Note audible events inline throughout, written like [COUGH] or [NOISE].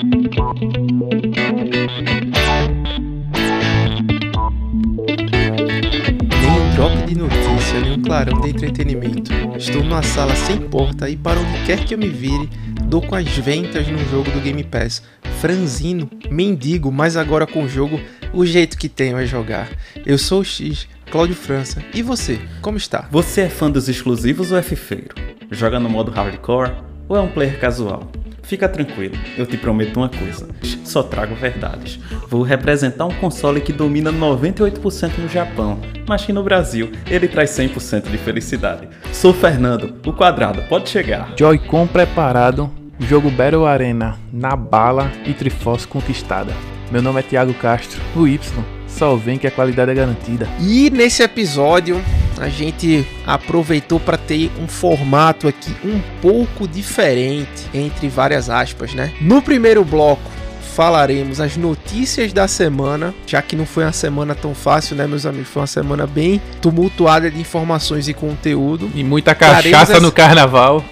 Nem um drop de notícia, nem um clarão de entretenimento. Estou numa sala sem porta e para onde quer que eu me vire, dou com as ventas no jogo do Game Pass. Franzino, mendigo, mas agora com o jogo, o jeito que tenho é jogar. Eu sou o X, Cláudio França. E você, como está? Você é fã dos exclusivos ou é fifeiro? Joga no modo hardcore ou é um player casual? Fica tranquilo, eu te prometo uma coisa: só trago verdades. Vou representar um console que domina 98% no Japão, mas que no Brasil ele traz 100% de felicidade. Sou Fernando, o quadrado, pode chegar. Joy-Con preparado, jogo Battle Arena na bala e Triforce conquistada. Meu nome é Thiago Castro, o Y, só vem que a qualidade é garantida. E nesse episódio a gente aproveitou para ter um formato aqui um pouco diferente, entre várias aspas, né? No primeiro bloco falaremos as notícias da semana, já que não foi uma semana tão fácil, né, meus amigos? Foi uma semana bem tumultuada de informações e conteúdo. E muita cachaça essa... no carnaval.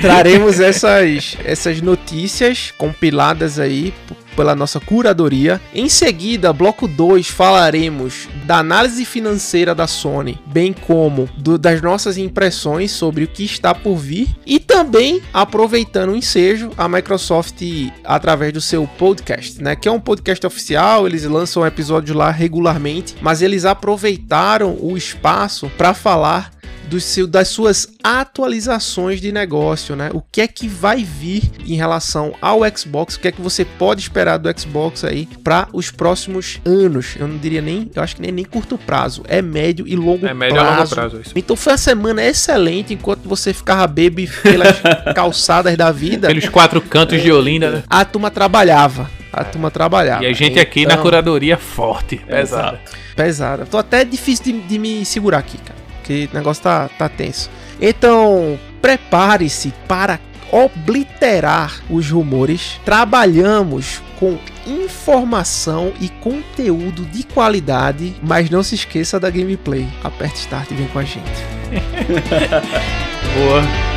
Traremos essas, essas notícias compiladas aí pela nossa curadoria. Em seguida, bloco 2, falaremos da análise financeira da Sony, bem como do, das nossas impressões sobre o que está por vir e também aproveitando o ensejo, a Microsoft através do seu podcast, né, que é um podcast oficial, eles lançam episódios lá regularmente, mas eles aproveitaram o espaço para falar seu, das suas atualizações de negócio, né? O que é que vai vir em relação ao Xbox? O que é que você pode esperar do Xbox aí para os próximos anos? Eu não diria nem, eu acho que nem, nem curto prazo, é médio e longo prazo. É médio prazo. e longo prazo. Isso. Então foi uma semana excelente enquanto você ficava baby pelas [LAUGHS] calçadas da vida. Pelos quatro cantos de Olinda, né? A turma trabalhava. A turma trabalhava. E a gente então... aqui na curadoria forte, pesada. Pesada. Tô até difícil de, de me segurar aqui, cara que o negócio tá, tá tenso. Então, prepare-se para obliterar os rumores. Trabalhamos com informação e conteúdo de qualidade, mas não se esqueça da gameplay. Aperte Start e vem com a gente. [LAUGHS] [LAUGHS] Boa.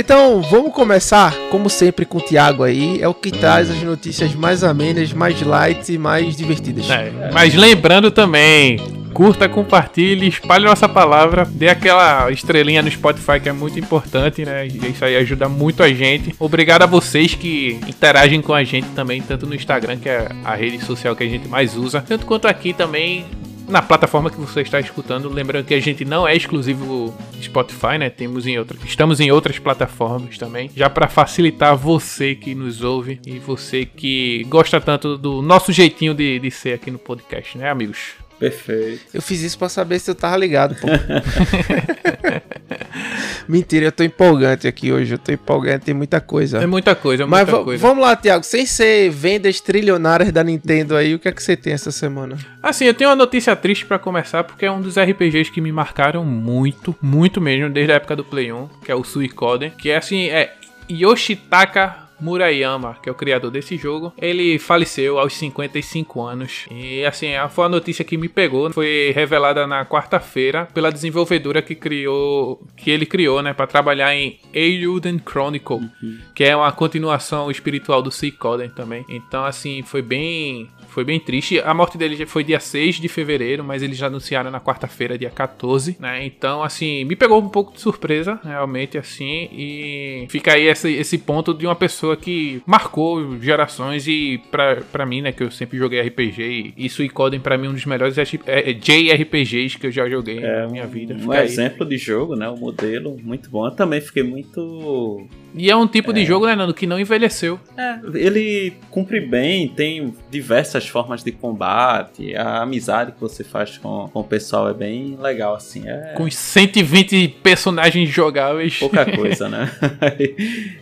Então, vamos começar, como sempre, com o Thiago aí. É o que traz as notícias mais amenas, mais light e mais divertidas. É, mas lembrando também, curta, compartilhe, espalhe nossa palavra, dê aquela estrelinha no Spotify que é muito importante, né? Isso aí ajuda muito a gente. Obrigado a vocês que interagem com a gente também, tanto no Instagram, que é a rede social que a gente mais usa, tanto quanto aqui também na plataforma que você está escutando. Lembrando que a gente não é exclusivo Spotify, né? Temos em outra, estamos em outras plataformas também, já para facilitar você que nos ouve e você que gosta tanto do nosso jeitinho de, de ser aqui no podcast, né, amigos? Perfeito. Eu fiz isso para saber se eu tava ligado, pô. [LAUGHS] Mentira, eu tô empolgante aqui hoje. Eu tô empolgante, tem muita coisa. É muita coisa, é muita Mas coisa. vamos lá, Thiago. Sem ser vendas trilionárias da Nintendo aí, o que é que você tem essa semana? Assim, eu tenho uma notícia triste para começar, porque é um dos RPGs que me marcaram muito, muito mesmo, desde a época do Play 1, que é o Suicoden. Que é assim, é Yoshitaka Murayama, que é o criador desse jogo, ele faleceu aos 55 anos. E assim, foi a notícia que me pegou. Foi revelada na quarta-feira pela desenvolvedora que criou, que ele criou, né, para trabalhar em Eiyuden Chronicle, uhum. que é uma continuação espiritual do Suicoden também. Então, assim, foi bem foi bem triste. A morte dele foi dia 6 de fevereiro, mas eles já anunciaram na quarta-feira, dia 14, né? Então, assim, me pegou um pouco de surpresa, realmente, assim. E fica aí esse, esse ponto de uma pessoa que marcou gerações e pra, pra mim, né, que eu sempre joguei RPG, e Suicoden pra mim um dos melhores é, é, JRPGs que eu já joguei é, na minha vida. um exemplo aí. de jogo, né? O modelo, muito bom. Eu também fiquei muito e é um tipo é. de jogo, né, Nando, que não envelheceu. É, ele cumpre bem, tem diversas formas de combate, a amizade que você faz com, com o pessoal é bem legal, assim. É... Com 120 personagens jogáveis. Pouca [LAUGHS] coisa, né?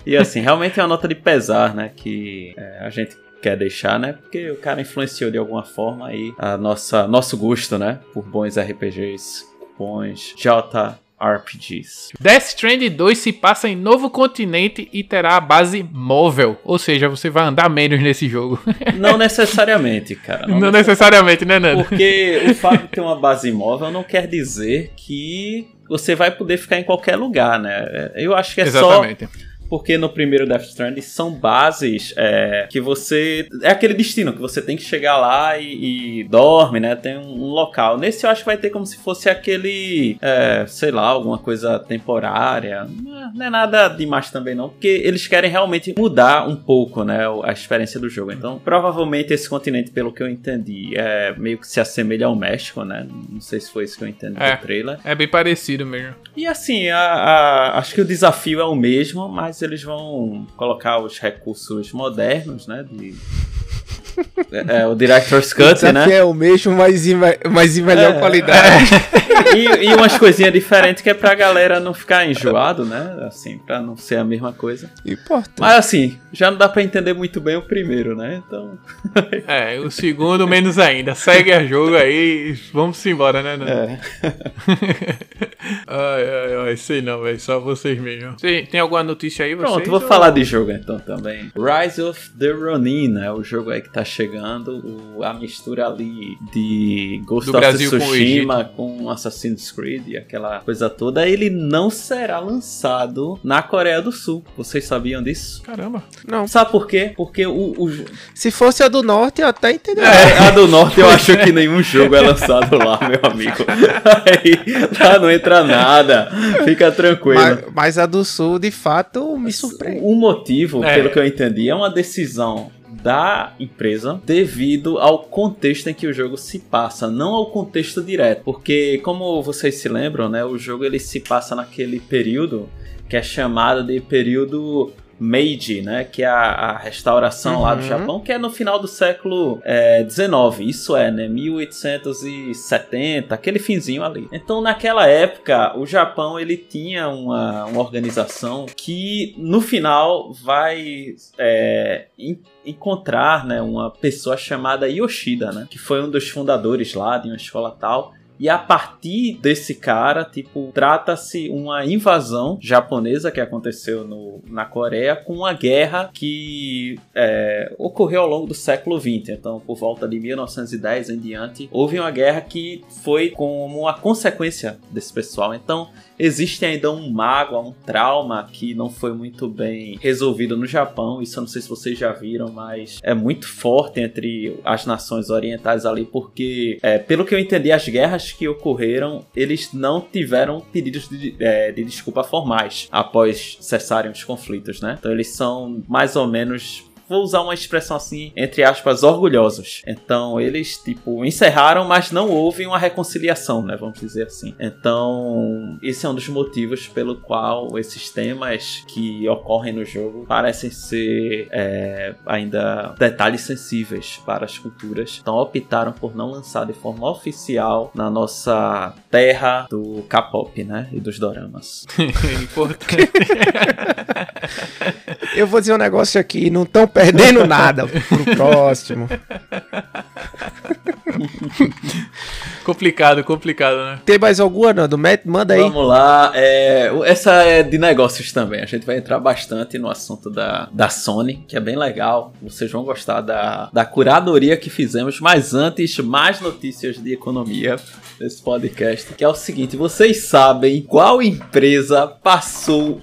e assim, realmente é uma nota de pesar, né, que é, a gente quer deixar, né? Porque o cara influenciou de alguma forma aí a nossa nosso gosto, né? Por bons RPGs, bons J RPGs. Death Stranding 2 se passa em novo continente e terá a base móvel, ou seja, você vai andar menos nesse jogo. [LAUGHS] Não necessariamente, cara. Não, não necessariamente, né, Nando? Porque o fato de ter uma base móvel não quer dizer que você vai poder ficar em qualquer lugar, né? Eu acho que é Exatamente. só porque no primeiro Death Stranding são bases é, que você. É aquele destino que você tem que chegar lá e, e dorme, né? Tem um, um, local. Nesse eu acho que vai ter como se fosse aquele. É, sei lá, alguma coisa temporária. Não é nada demais também, não. Porque eles querem realmente mudar um pouco, né? A experiência do jogo. Então, provavelmente esse continente, pelo que eu entendi, é meio que se assemelha ao México, né? Não sei se foi isso que eu entendi é, do trailer. É bem parecido mesmo. E assim, a, a, acho que o desafio é o mesmo, mas eles vão colocar os recursos modernos, né? De é, é, o Director's Cut, o né? é o mesmo, mas em, mas em melhor é, qualidade. É. [LAUGHS] E, e, umas coisinhas diferentes que é pra galera não ficar enjoado, né? Assim, pra não ser a mesma coisa. Importa. Mas assim, já não dá pra entender muito bem o primeiro, né? Então. [LAUGHS] é, o segundo menos ainda. Segue a jogo aí e vamos embora, né? É. [LAUGHS] ai, ai, ai, sei não, velho. Só vocês mesmo. Tem, tem alguma notícia aí, vocês? Pronto, vou ou... falar de jogo então também. Rise of the Ronin, né? O jogo aí que tá chegando, o, a mistura ali de Ghost Do of Brasil Tsushima com, com Assassin's Creed e aquela coisa toda, ele não será lançado na Coreia do Sul. Vocês sabiam disso? Caramba. Não. Sabe por quê? Porque o. o... Se fosse a do norte, eu até entenderia. É, a do norte eu acho que nenhum jogo é lançado lá, meu amigo. [LAUGHS] Aí lá não entra nada. Fica tranquilo. Mas, mas a do sul, de fato, me surpreende. O motivo, é. pelo que eu entendi, é uma decisão da empresa devido ao contexto em que o jogo se passa, não ao contexto direto, porque como vocês se lembram, né, o jogo ele se passa naquele período que é chamado de período Meiji, né, que é a, a restauração uhum. lá do uhum. Japão, que é no final do século é, XIX, isso é, né, 1870, aquele finzinho ali. Então, naquela época, o Japão ele tinha uma, uma organização que no final vai é, encontrar, né, uma pessoa chamada Yoshida, né, que foi um dos fundadores lá de uma escola tal e a partir desse cara, tipo, trata-se uma invasão japonesa que aconteceu no, na Coreia com uma guerra que é, ocorreu ao longo do século XX. Então, por volta de 1910 em diante, houve uma guerra que foi como uma consequência desse pessoal. Então, existe ainda um mágoa, um trauma que não foi muito bem resolvido no Japão. Isso eu não sei se vocês já viram, mas é muito forte entre as nações orientais ali, porque, é, pelo que eu entendi, as guerras que ocorreram, eles não tiveram pedidos de, é, de desculpa formais após cessarem os conflitos, né? Então eles são mais ou menos vou usar uma expressão assim, entre aspas, orgulhosos. Então, eles, tipo, encerraram, mas não houve uma reconciliação, né? Vamos dizer assim. Então, esse é um dos motivos pelo qual esses temas que ocorrem no jogo parecem ser é, ainda detalhes sensíveis para as culturas. Então, optaram por não lançar de forma oficial na nossa terra do K-pop, né? E dos doramas. [LAUGHS] Importante. [LAUGHS] Eu vou dizer um negócio aqui, não tão perdendo nada [LAUGHS] pro próximo. [LAUGHS] complicado, complicado, né? Tem mais alguma, Nando? Manda aí. Vamos lá. É, essa é de negócios também. A gente vai entrar bastante no assunto da, da Sony, que é bem legal. Vocês vão gostar da, da curadoria que fizemos. Mas antes, mais notícias de economia nesse podcast. Que é o seguinte: vocês sabem qual empresa passou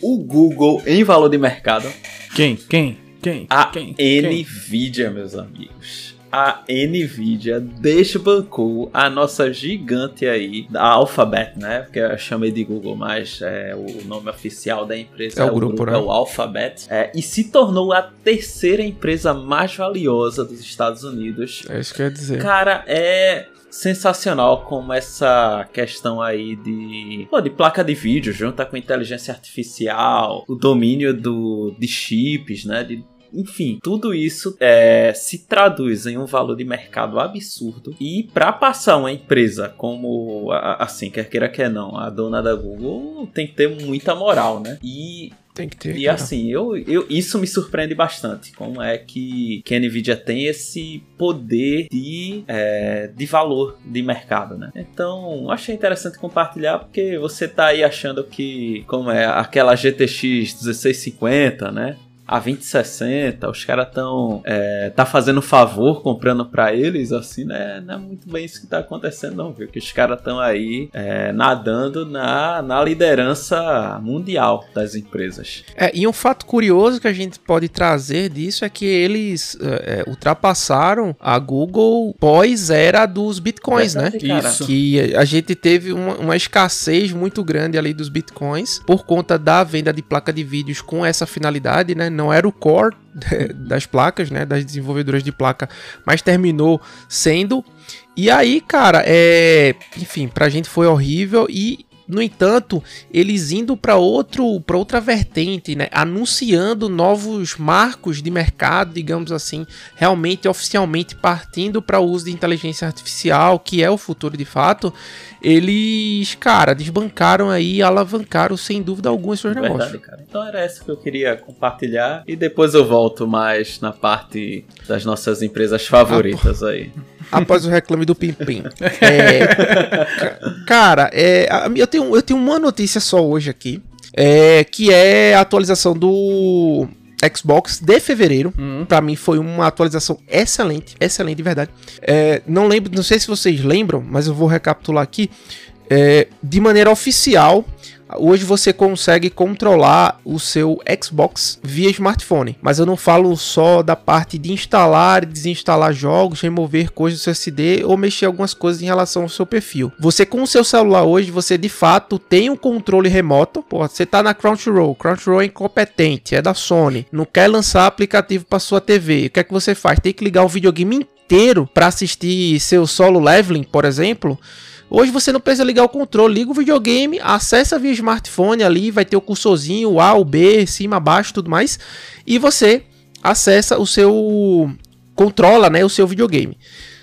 o Google em valor de mercado? Quem? Quem? Quem? A Quem? Nvidia, Quem? meus amigos. A Nvidia desbancou a nossa gigante aí, a Alphabet, né? Porque eu chamei de Google, mas é, o nome oficial da empresa é, é o, grupo, grupo, né? é o Alphabet. É, e se tornou a terceira empresa mais valiosa dos Estados Unidos. É isso que eu ia dizer. Cara, é sensacional como essa questão aí de, pô, de placa de vídeo junta com inteligência artificial, o domínio do, de chips, né? De, enfim, tudo isso é, se traduz em um valor de mercado absurdo. E para passar uma empresa como, assim, quer queira quer não, a dona da Google tem que ter muita moral, né? E Tem que ter. E cara. assim, eu, eu, isso me surpreende bastante. Como é que, que a Nvidia tem esse poder de, é, de valor de mercado, né? Então, achei interessante compartilhar porque você tá aí achando que, como é aquela GTX 1650, né? A 2060, os caras estão é, tá fazendo favor comprando para eles, assim, né? Não é muito bem isso que tá acontecendo, não, viu? Que os caras estão aí é, nadando na, na liderança mundial das empresas. É, e um fato curioso que a gente pode trazer disso é que eles é, é ultrapassaram a Google pós-era dos bitcoins, né? cara. Isso. Que a gente teve uma, uma escassez muito grande ali dos bitcoins por conta da venda de placa de vídeos com essa finalidade, né? Não era o core das placas, né? Das desenvolvedoras de placa, mas terminou sendo. E aí, cara, é. Enfim, pra gente foi horrível e. No entanto, eles indo para outro, para outra vertente, né, anunciando novos marcos de mercado, digamos assim, realmente oficialmente partindo para o uso de inteligência artificial, que é o futuro de fato. Eles, cara, desbancaram aí, alavancaram sem dúvida alguma os seus Verdade, negócios. cara. Então era essa que eu queria compartilhar e depois eu volto mais na parte das nossas empresas favoritas aí. Após o reclame do Pim Pim. É, ca- cara, é, eu, tenho, eu tenho uma notícia só hoje aqui, é, que é a atualização do Xbox de fevereiro. Hum. Pra mim foi uma atualização excelente, excelente de verdade. É, não lembro, não sei se vocês lembram, mas eu vou recapitular aqui. É, de maneira oficial, hoje você consegue controlar o seu Xbox via smartphone. Mas eu não falo só da parte de instalar e desinstalar jogos, remover coisas do seu SD ou mexer algumas coisas em relação ao seu perfil. Você com o seu celular hoje, você de fato tem um controle remoto. Pô, você tá na Crunchyroll, Crunchyroll é incompetente, é da Sony, não quer lançar aplicativo para sua TV. O que é que você faz? Tem que ligar o videogame inteiro para assistir seu solo leveling, por exemplo. Hoje você não precisa ligar o controle, liga o videogame, acessa via smartphone ali, vai ter o cursorzinho, o A, o B, cima, abaixo, tudo mais, e você acessa o seu controla, né, o seu videogame.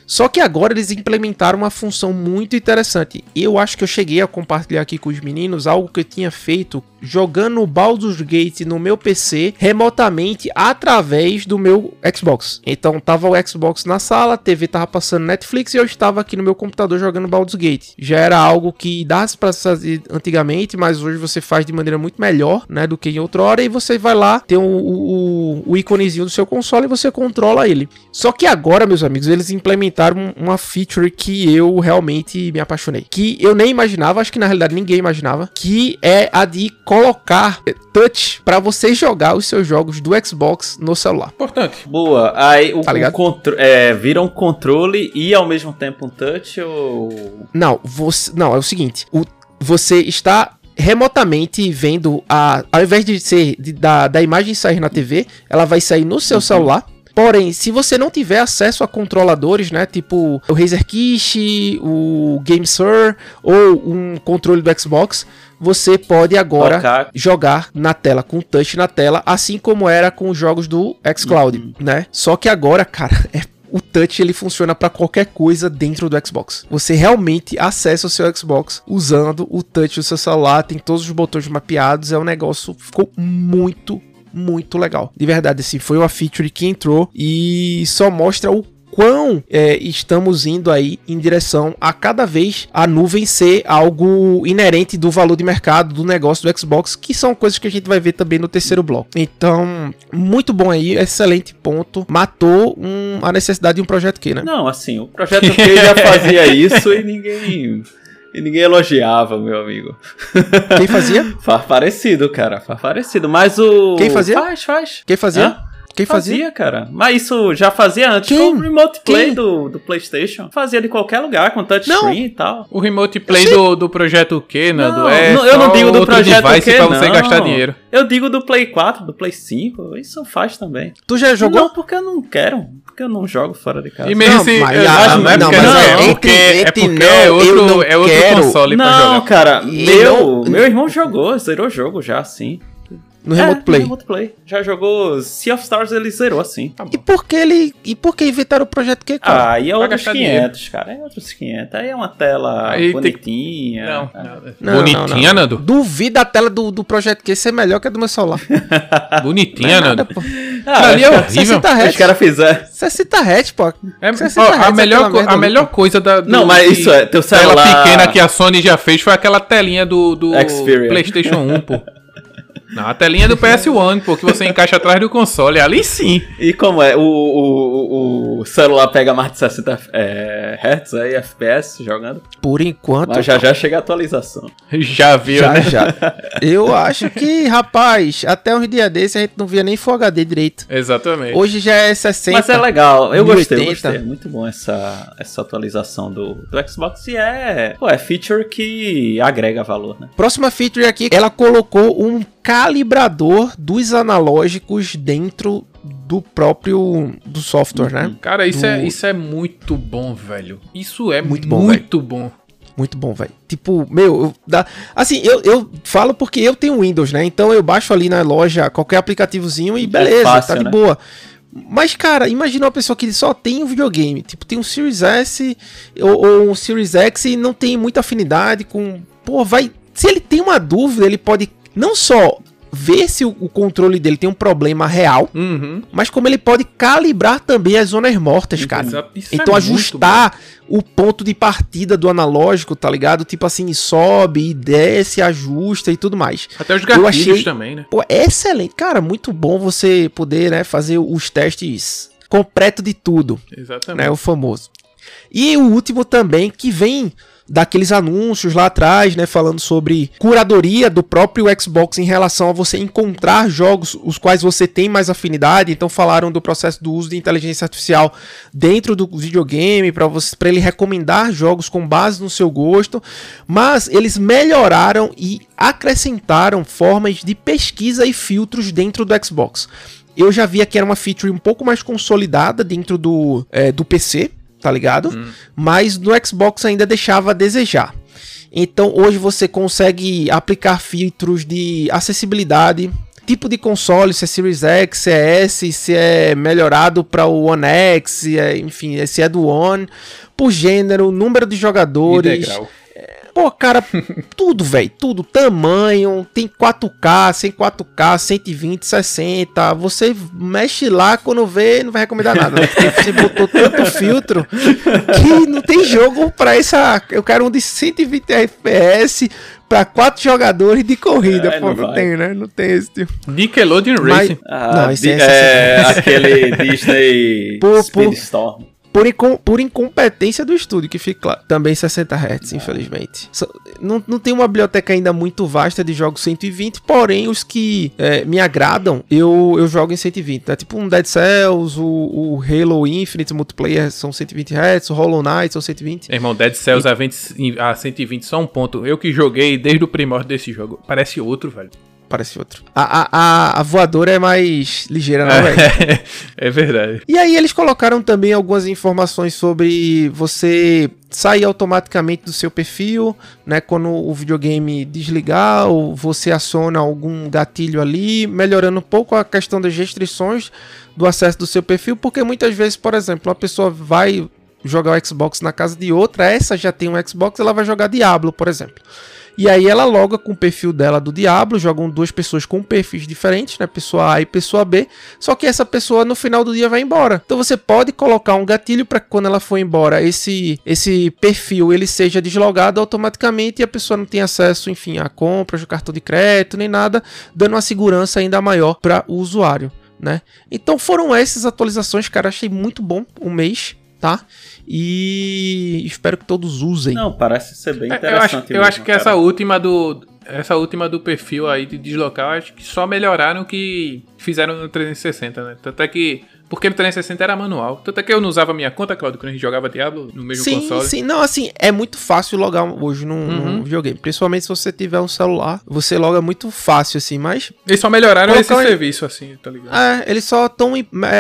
Só que agora eles implementaram uma função muito interessante. Eu acho que eu cheguei a compartilhar aqui com os meninos algo que eu tinha feito jogando o Baldur's Gate no meu PC remotamente através do meu Xbox. Então tava o Xbox na sala, a TV tava passando Netflix e eu estava aqui no meu computador jogando Baldur's Gate. Já era algo que dá para fazer antigamente, mas hoje você faz de maneira muito melhor, né, do que em outra hora e você vai lá, tem o, o, o íconezinho do seu console e você controla ele. Só que agora, meus amigos, eles implementaram um- uma feature que eu realmente me apaixonei. Que eu nem imaginava, acho que na realidade ninguém imaginava, que é a de colocar eh, touch para você jogar os seus jogos do Xbox no celular. Importante. Boa. Aí o, Tá o contro- é, vira um controle e ao mesmo tempo um touch ou. Não, você, não, é o seguinte, o, você está remotamente vendo a ao invés de ser de- da, da imagem sair na TV, ela vai sair no seu celular. Porém, se você não tiver acesso a controladores, né, tipo o Razer Kish, o GameSir ou um controle do Xbox, você pode agora Tocar. jogar na tela com touch na tela, assim como era com os jogos do xCloud, né? Só que agora, cara, [LAUGHS] é o touch ele funciona para qualquer coisa dentro do Xbox. Você realmente acessa o seu Xbox usando o touch do seu celular, tem todos os botões mapeados, é um negócio ficou muito muito legal. De verdade, assim, foi uma feature que entrou e só mostra o quão é, estamos indo aí em direção a cada vez a nuvem ser algo inerente do valor de mercado do negócio do Xbox, que são coisas que a gente vai ver também no terceiro bloco. Então, muito bom aí, excelente ponto. Matou um- a necessidade de um projeto que, né? Não, assim, o projeto Q já fazia isso e ninguém. E ninguém elogiava, meu amigo. Quem fazia? [LAUGHS] Faz parecido, cara. Faz parecido. Mas o. Quem fazia? Faz, faz. Quem fazia? Hã? Quem fazia? Fazia, cara. Mas isso já fazia antes Quem? com o Remote Play Quem? do, do PlayStation. Fazia de qualquer lugar, com touchscreen e tal. O remote play do, do projeto Q, Nando, Não, é não, eu não digo do projeto Q, pra você não. gastar dinheiro. Eu digo do Play 4, do Play 5. Isso faz também. Tu já jogou? Não, porque eu não quero. Porque eu não jogo fora de casa. E mesmo Não, assim, mas- eu ah, acho não é não, porque mas não, é é porque, é porque não, é eu outro, não é outro quero. console pra Não, jogar. cara, E meu, não- meu irmão jogou, zerou o jogo já, sim. No Remote Play. No Remote Play. Já jogou Sea of Stars, ele zerou assim. Tá bom. E por que ele. E por que inventaram o projeto Q, cara? Ah, aí é Vai outros gastar 500, cara. É outros 500. Aí é uma tela Aí tem que- bonitinha. Não, Ah, não. Não, Bonitinha, não, não. Nando? Duvido a tela do, do Projeto Q ser melhor que a do meu celular. [LAUGHS] Bonitinha, Nada, Nando. pô. Ah, ali é acho horrível. 60 que- Os Hz. caras fizeram. 60 Hz, pô. É, 60 ó, Hz, a, melhor, co- merda a melhor coisa da. do- Não, mas isso é, teu Tela celular- pequena que a Sony já fez foi aquela telinha do, do Xperia. PlayStation 1, pô. [LAUGHS] Não, a telinha do PS1, pô, que você encaixa atrás do console. Ali sim. E como é? O, o, o celular pega mais de 60 é, Hz aí, FPS jogando. Por enquanto. Mas já já chega a atualização. Já viu, Já, né? já. [LAUGHS] Eu acho que, rapaz, até uns dias desses a gente não via nem Full HD direito. Exatamente. Hoje já é 60. Mas é legal, eu gostei, eu 1080. gostei. É muito bom essa, essa atualização do, do Xbox e é, pô, é feature que agrega valor, né? Próxima feature aqui, ela colocou um calibrador dos analógicos dentro do próprio do software, né? Cara, isso, Do- é, isso é muito bom, velho. Isso é Muito muito bom, bom. Muito bom, velho. Tipo, meu, eu, dá, assim, eu, eu falo porque eu tenho Windows, né? Então eu baixo ali na loja qualquer aplicativozinho e beleza, fácil, tá de né? boa. Mas, cara, imagina uma pessoa que só tem um videogame. Tipo, tem um Series S ou, ou um Series X e não tem muita afinidade com. Pô, vai. Se ele tem uma dúvida, ele pode não só ver se o, controle dele tem um problema real, Uhum. mas como ele pode calibrar também as zonas mortas, cara. Isso é- isso é Então muito ajustar o ponto de partida do analógico, tá ligado? Tipo assim, sobe e desce, ajusta e tudo mais. Até os Eu gatilhos achei- também, né? Pô, é excelente. Cara, muito bom você poder, né, fazer os testes completo de tudo, Exatamente. né, o famoso. E o último também que vem daqueles anúncios lá atrás, né, falando sobre curadoria do próprio Xbox em relação a você encontrar jogos os quais você tem mais afinidade. Então falaram do processo do uso de inteligência artificial dentro do videogame para você para ele recomendar jogos com base no seu gosto, mas eles melhoraram e acrescentaram formas de pesquisa e filtros dentro do Xbox. Eu já via que era uma feature um pouco mais consolidada dentro do, é, do PC, tá ligado? Mas no Xbox ainda deixava a desejar. Então hoje você consegue aplicar filtros de acessibilidade, tipo de console, se é Series X, se é S, se é melhorado para o One X, se é, enfim, se é do One, por gênero, número de E jogadores. degrau. Pô, cara, [LAUGHS] tudo, velho, tudo. Tamanho, tem 4K, sem 4K, 120, 60. Você mexe lá quando vê, não vai recomendar nada. né? Porque você botou tanto filtro que não tem jogo pra essa. Eu quero um de 120 FPS pra quatro jogadores de corrida. É, Pô, não não, tem, né? Não tem esse tipo. Nickelodeon Mas- Racing. Ah, Não, esse di- é é, aquele [LAUGHS] Disney Pô, pô. Speedstorm. Por, incom- por incompetência do estúdio, que fica claro. Também 60 Hz, infelizmente. So- não, não tem uma biblioteca ainda muito vasta de jogos 120, porém os que é, me agradam, eu, eu jogo em 120. Né? Tipo um Dead Cells, o, o Halo Infinite Multiplayer são 120 Hz, o Hollow Knight são 120. Meu irmão, Dead Cells a, 20, a 120 só um ponto. Eu que joguei desde o primórdio desse jogo. Parece outro, velho. Parece outro. A, a, a, a voadora é mais ligeira, não, velho? É, [LAUGHS] é verdade. E aí eles colocaram também algumas informações sobre você sair automaticamente do seu perfil, né, quando o videogame desligar ou você aciona algum gatilho ali, melhorando um pouco a questão das restrições do acesso do seu perfil, porque muitas vezes, por exemplo, uma pessoa vai jogar o Xbox na casa de outra, essa já tem um Xbox, ela vai jogar Diablo, por exemplo. E aí ela loga com o perfil dela do Diablo, jogam duas pessoas com perfis diferentes, né? Pessoa A e pessoa B. Só que essa pessoa no final do dia vai embora. Então você pode colocar um gatilho para que quando ela for embora, esse esse perfil ele seja deslogado automaticamente e a pessoa não tenha acesso, enfim, a compras, de cartão de crédito nem nada, dando uma segurança ainda maior para o usuário, né? Então foram essas atualizações, cara, achei muito bom um mês, tá? E espero que todos usem. Não, parece ser bem É, interessante. eu acho, eu mesmo, acho que essa última do. Essa última do perfil aí de deslocar, eu acho que só melhoraram o que fizeram no 360, né? Tanto é que Porque no 360 era manual. Tanto é que eu não usava minha conta, Claudio, quando a gente jogava Diablo no mesmo sim, console. sim. Não, assim, é muito fácil logar hoje num, Uhum. num videogame. Principalmente se você tiver um celular. Você loga muito fácil, assim, mas... Eles só melhoraram esse em- serviço, assim, tá ligado? É, eles só estão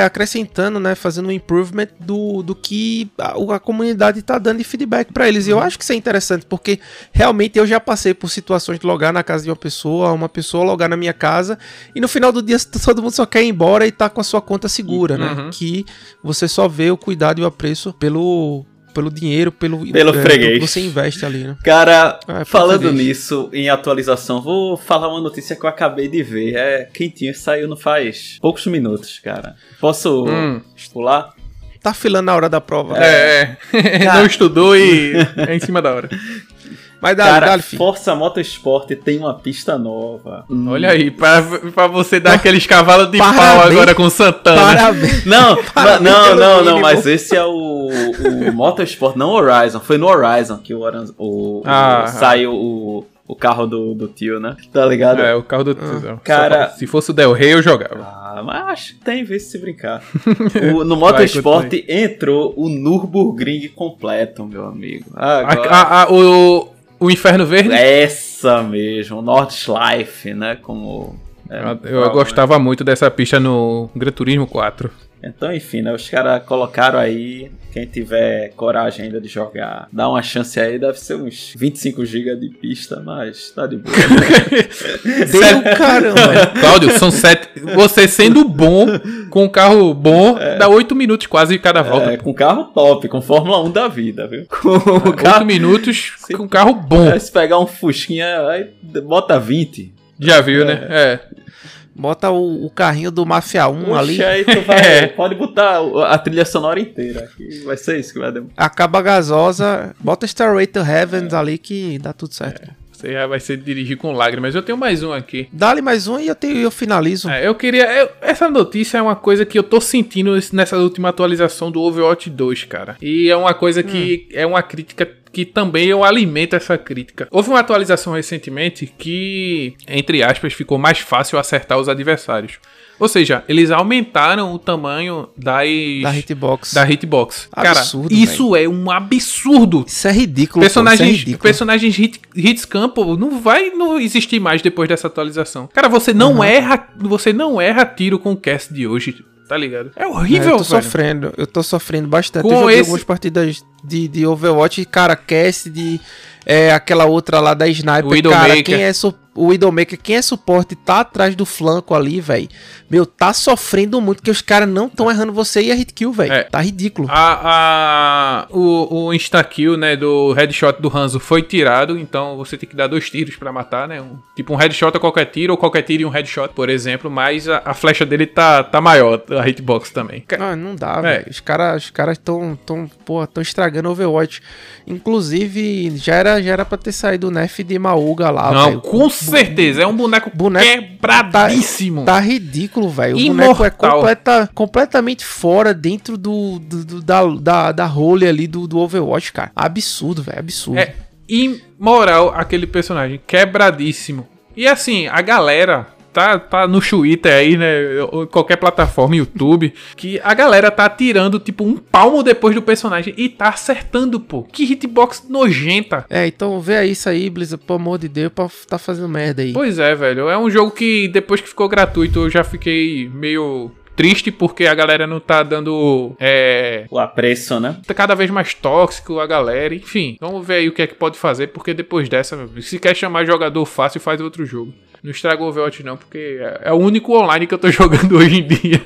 acrescentando, né? Fazendo um improvement do, do que a, a comunidade tá dando de feedback pra eles. E eu acho que isso é interessante, porque realmente eu já passei por situações de logar na casa de uma pessoa, uma pessoa logar na minha casa, e no final do dia [LAUGHS] todo mundo só quer ir embora e tá com a sua conta segura, né? Uhum. Que você só vê o cuidado e o apreço pelo, pelo dinheiro, pelo, Pelo é, freguês. que você investe ali, né? Cara, é falando feliz. nisso, em atualização, vou falar uma notícia que eu acabei de ver. É quentinho, saiu não faz poucos minutos, cara. Posso Hum. pular? Tá filando na hora da prova. É, é. [LAUGHS] Cara. não estudou e [LAUGHS] é em cima da hora. Mas dá, Cara, dá, filho. Força Motorsport tem uma pista nova. Hum. Olha aí, pra, pra você dar aqueles cavalos de pau Parabéns. agora com Santana. Parabéns. Não, [LAUGHS] Parabéns não, não, não, mas esse é o, o [LAUGHS] Motorsport, não o Horizon. Foi no Horizon que o, Horizon- o, o- Ah, saiu o, o carro do, do tio, né? Tá ligado? É, o carro do tesão. Cara- Só- Se fosse o Del Rey, eu jogava. Ah, mas acho que tem vez se brincar. [LAUGHS] O- no Motorsport entrou o Nürburgring completo, meu amigo. A- Agora, a- a- o, o Inferno Verde? essa mesmo, Nordschleife, né? Como. é, eu, eu gostava muito dessa pista no Gran Turismo 4. Então, enfim, né? Os caras colocaram aí. Quem tiver coragem ainda de jogar, dá uma chance aí. Deve ser uns 25 GB de pista, mas tá de boa. [LAUGHS] Deu caramba. Cláudio, são sete. Você sendo bom, com um carro bom, dá oito minutos quase cada volta. é, com carro top, com Fórmula 1 da vida, viu? Com o Oito carro. minutos com um carro bom. É, Se pegar um Fusquinha, aí bota 20. Já viu, né? É. Bota o, o carrinho do Mafia 1 ali. Puxa, aí tu vai. [LAUGHS] É. Pode botar a trilha sonora inteira. que vai ser isso que vai demorar. Acaba gasosa, bota Starway to Heavens ali que dá tudo certo. Você já vai ser dirigir com lágrimas. Eu tenho mais um aqui. Dá-lhe mais um e eu, tenho, eu finalizo. É, eu queria. eu- essa notícia é uma coisa que eu tô sentindo nessa última atualização do Overwatch 2, cara. E é uma coisa que é uma crítica que também eu alimento essa crítica. Houve uma atualização recentemente que, entre aspas, ficou mais fácil acertar os adversários. Ou seja, eles aumentaram o tamanho das, Da hitbox. da hitbox. Absurdo, cara, isso é um absurdo. Isso é ridículo. pô, Personagens, é ridículo. personagens hit, hits campo não vai não existir mais depois dessa atualização. Cara, você não erra, você não erra tiro com o cast de hoje, tá ligado? É É, horrível, eu tô velho. sofrendo, eu tô sofrendo bastante. Com eu joguei esse- algumas partidas de, de Overwatch, cara, cast de é, aquela outra lá da Sniper, Widowmaker. cara, quem é su- o Widowmaker, quem é suporte tá atrás do flanco ali, velho. Meu, tá sofrendo muito, porque os caras não tão errando você e a hit kill, velho. É. Tá ridículo. A, a, o, o insta-kill, né, do headshot do Hanzo foi tirado, então você tem que dar dois tiros pra matar, né? Um- tipo um headshot a qualquer tiro, ou qualquer tiro e um headshot, por exemplo, mas a, a flecha dele tá, tá maior, a hitbox também. Ah, não dá, É. velho. Os caras os caras tão, tão, porra, tão estragando o Overwatch. Inclusive, já era, já era pra ter saído o nerf de Mauga lá, Não, velho. com certeza, é um boneco, boneco quebradíssimo. Tá ridículo, velho. O Imortal. boneco é completa, completamente fora dentro do, do- do- da, da, da role ali do, do Overwatch, cara. Absurdo, velho. Absurdo. É imoral aquele personagem, quebradíssimo. E assim, a galera tá, tá no Twitter aí, né? Qualquer plataforma, YouTube, que a galera tá tirando tipo um palmo depois do personagem e tá acertando, pô. Que hitbox nojenta. É, então vê isso aí, Blizzard, pelo amor de Deus, pra tá fazendo merda aí. Pois é, velho. É um jogo que depois que ficou gratuito eu já fiquei meio triste porque a galera não tá dando. É. O apreço, né? Tá cada vez mais tóxico a galera, enfim. Vamos ver aí o que é que pode fazer, porque depois dessa, meu, se quer chamar jogador fácil, faz outro jogo. Não estraga o Overwatch não, porque é, é o único online que eu tô [LAUGHS] jogando hoje em dia.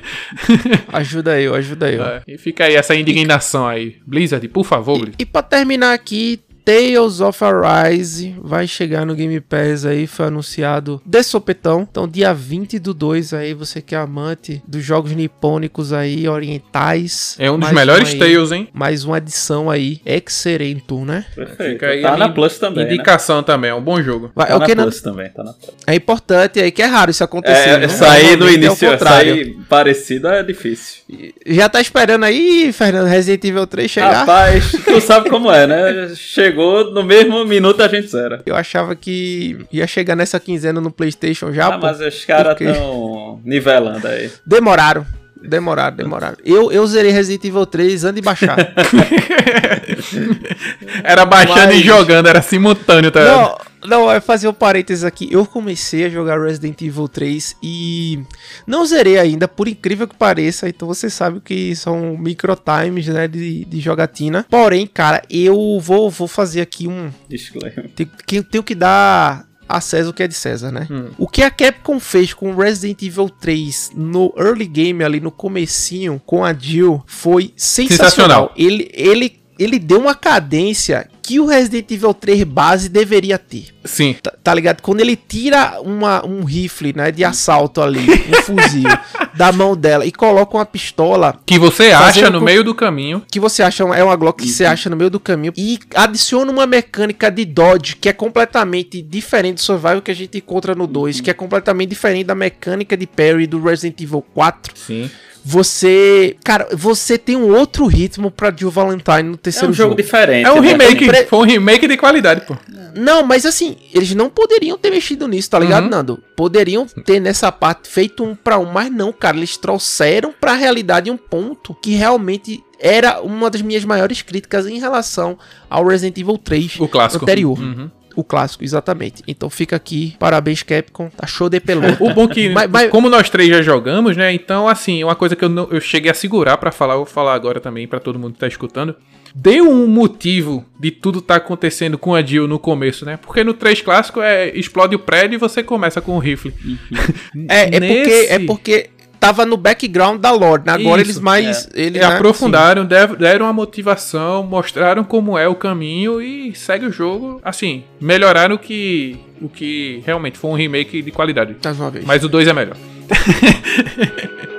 Ajuda eu, ajuda eu. É, e fica aí essa indignação aí. Blizzard, por favor, Blizzard. E pra terminar aqui, Tales of Arise vai chegar no Game Pass aí, foi anunciado de sopetão. Então, dia 20 do 2 aí, você que é amante dos jogos nipônicos aí, orientais. É um dos melhores aí, Tales, hein? Mais uma edição aí, Excerentum, né? Perfeito. Fica aí tá a na Plus também. Né? Indicação também, é um bom jogo. Vai, Tá é o na Plus também, tá na Plus. é importante aí, que é raro isso acontecer. É, né? sair no é início, contrário. sair parecido é difícil. Já tá esperando aí, Fernando, Resident Evil 3 chegar? Rapaz, tu sabe como é, né? Chegou [LAUGHS] no mesmo minuto a gente zera. Eu achava que ia chegar nessa quinzena no PlayStation já, Ah, pô. mas os caras porque- estão nivelando aí. Demoraram. Demoraram, demoraram. Eu, eu zerei Resident Evil 3 antes de baixar. [LAUGHS] Era baixando Mas- e jogando, era simultâneo, tá? ligado? Não, não, vai fazer um parênteses aqui. Eu comecei a jogar Resident Evil 3 e não zerei ainda, por incrível que pareça. Então você sabe que são micro times, né, de, de jogatina. Porém, cara, eu vou, vou fazer aqui um. Disclaimer. Tenho, que- tenho que dar a César o que é de César, né? Hum. O que a Capcom fez com Resident Evil 3 no early game ali no comecinho com a Jill foi sensacional. Sensacional. Ele, ele, ele deu uma cadência que o Resident Evil 3 base deveria ter. Sim. Tá, tá ligado? Quando ele tira uma, um rifle, né, de assalto ali, um [LAUGHS] fuzil da mão dela e coloca uma pistola Que você acha no com- meio do caminho. que você acha é uma Glock que você acha no meio do caminho e adiciona uma mecânica de dodge que é completamente diferente do survival que a gente encontra no 2, que é completamente diferente da mecânica de parry do Resident Evil 4. Sim. Você, cara, você tem um outro ritmo pra Jill Valentine no É terceiro um jogo jogo. diferente. É um né? remake. Pre- Foi um remake de qualidade, pô. Não, mas assim, eles não poderiam ter mexido nisso, tá ligado, Uhum. Nando? Poderiam ter nessa parte feito um pra um, mas não, cara, eles trouxeram pra realidade um ponto que realmente era uma das minhas maiores críticas em relação ao Resident Evil 3 O clássico. anterior. Uhum. O clássico, exatamente. Então fica aqui, parabéns Capcom, tá show de pelota. O bom que, Mas- mas- como nós três já jogamos, né? Então, assim, uma coisa que eu, não- eu cheguei a segurar pra falar, eu vou falar agora também pra todo mundo que tá escutando. Deu um motivo de tudo tá acontecendo com a Jill no começo, né? Porque no 3 clássico é explode o prédio e você começa com o rifle. [LAUGHS] É, é porque, Nesse- é porque tava no background da lore, né? Agora Isso, eles mais... Eles, E né, aprofundaram, dev- deram uma motivação, mostraram como é o caminho e segue o jogo. Assim, melhoraram o que, o que realmente foi um remake de qualidade. mais uma vez. Mas o 2 é melhor. [LAUGHS]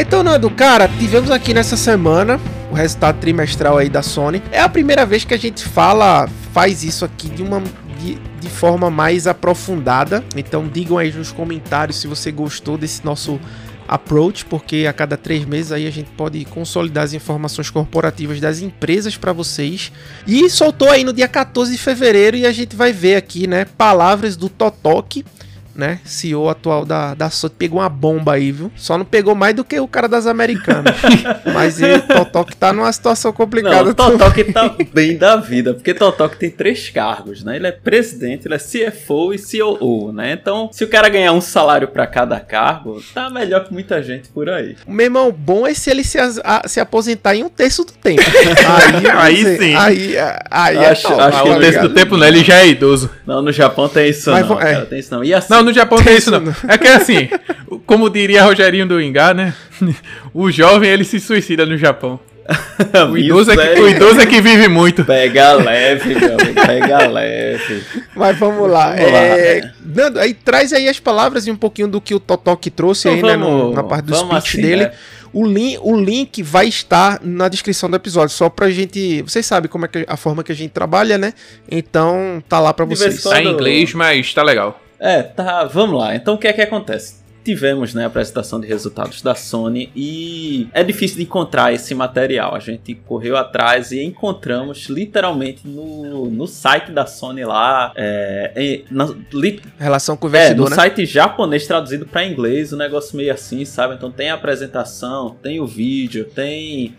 Então, Nando, cara, tivemos aqui nessa semana o resultado trimestral aí da Sony. É a primeira vez que a gente fala, faz isso aqui de uma de, de forma mais aprofundada. Então, digam aí nos comentários se você gostou desse nosso approach, porque a cada três meses aí a gente pode consolidar as informações corporativas das empresas para vocês. E soltou aí no dia 14 de fevereiro e a gente vai ver aqui, né, palavras do Totok né? CEO atual da, da Sony pegou uma bomba aí, viu? Só não pegou mais do que o cara das americanas. [LAUGHS] Mas ele, Totok tá numa situação complicada. Não, o Totok tá bem da vida, porque Totok tem três cargos, né? Ele é presidente, ele é CFO e COO, né? Então, se o cara ganhar um salário pra cada cargo, tá melhor que muita gente por aí. O meu irmão, bom é se ele se, a- se aposentar em um terço do tempo. [LAUGHS] Aí, Aí sim. Aí, aí é Acho- top, acho tá que o o texto ligado? do tempo, né? Ele já é idoso. Não, no Japão tem isso Mas não, é. cara, tem isso não. E assim, Não, no Japão tem isso não. É que assim, como diria Rogerinho do Ingá, né? O jovem ele se suicida no Japão. [LAUGHS] O idoso, é que, o idoso é que vive muito. Pega leve, meu amigo, pega [LAUGHS] leve. Mas vamos lá. Vamos lá, é, é. Nando, aí traz aí as palavras e um pouquinho do que o Totok trouxe Então aí, né, no- vamos- na parte do speech assim, dele. né? O, link, o link vai estar na descrição do episódio, só pra gente. Vocês sabem como é que, a forma que a gente trabalha, né? Então tá lá pra vocês. Tá em inglês, mas tá legal. É, tá, vamos lá. Então o que é que acontece? Tivemos né, a apresentação de resultados da Sony e é difícil de encontrar esse material. A gente correu atrás e encontramos literalmente no, no site da Sony lá. É, em- na- li- Relação com o é, no né? site japonês traduzido para inglês, o negócio meio assim, sabe? Então tem a apresentação, tem o vídeo, tem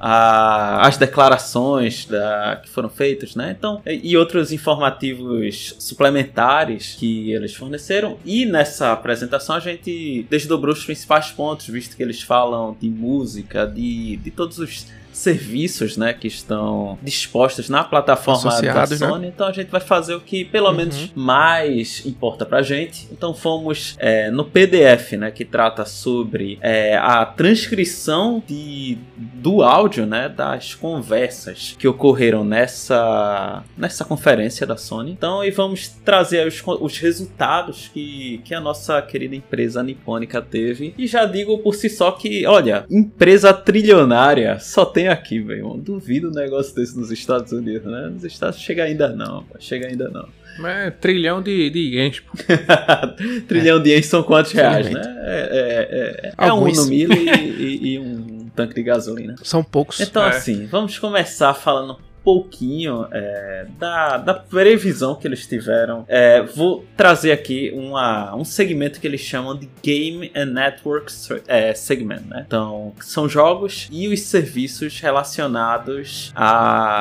a- as declarações da- que foram feitas, né? Então, e, e outros informativos suplementares que eles forneceram. E nessa apresentação a gente desdobrou os principais pontos, visto que eles falam de música, de, de todos os serviços, né, que estão dispostos na plataforma da Associados, né? Sony. Então a gente vai fazer o que pelo Uhum. menos mais importa pra gente. Então fomos é, no PDF, né, que trata sobre é, a transcrição de, do áudio, né, das conversas que ocorreram nessa nessa conferência da Sony. Então e vamos trazer os, os resultados que, que a nossa querida empresa nipônica teve. E já digo por si só que, olha, empresa trilionária só tem aqui, velho. Duvido um negócio desse nos Estados Unidos, né? Nos Estados chega ainda não, pô, chega ainda não. Mas é trilhão de, de ienes, pô. [LAUGHS] Trilhão de ienes são quantos reais, né? Infelizmente. É, é, é, é um no mil e, [LAUGHS] e- e um tanque de gasolina. São poucos. Então, É. assim, vamos começar falando pouquinho é, da, da previsão que eles tiveram. É, vou trazer aqui uma, um segmento que eles chamam de Game and Network é, Segment, né? Então, são jogos e os serviços relacionados a,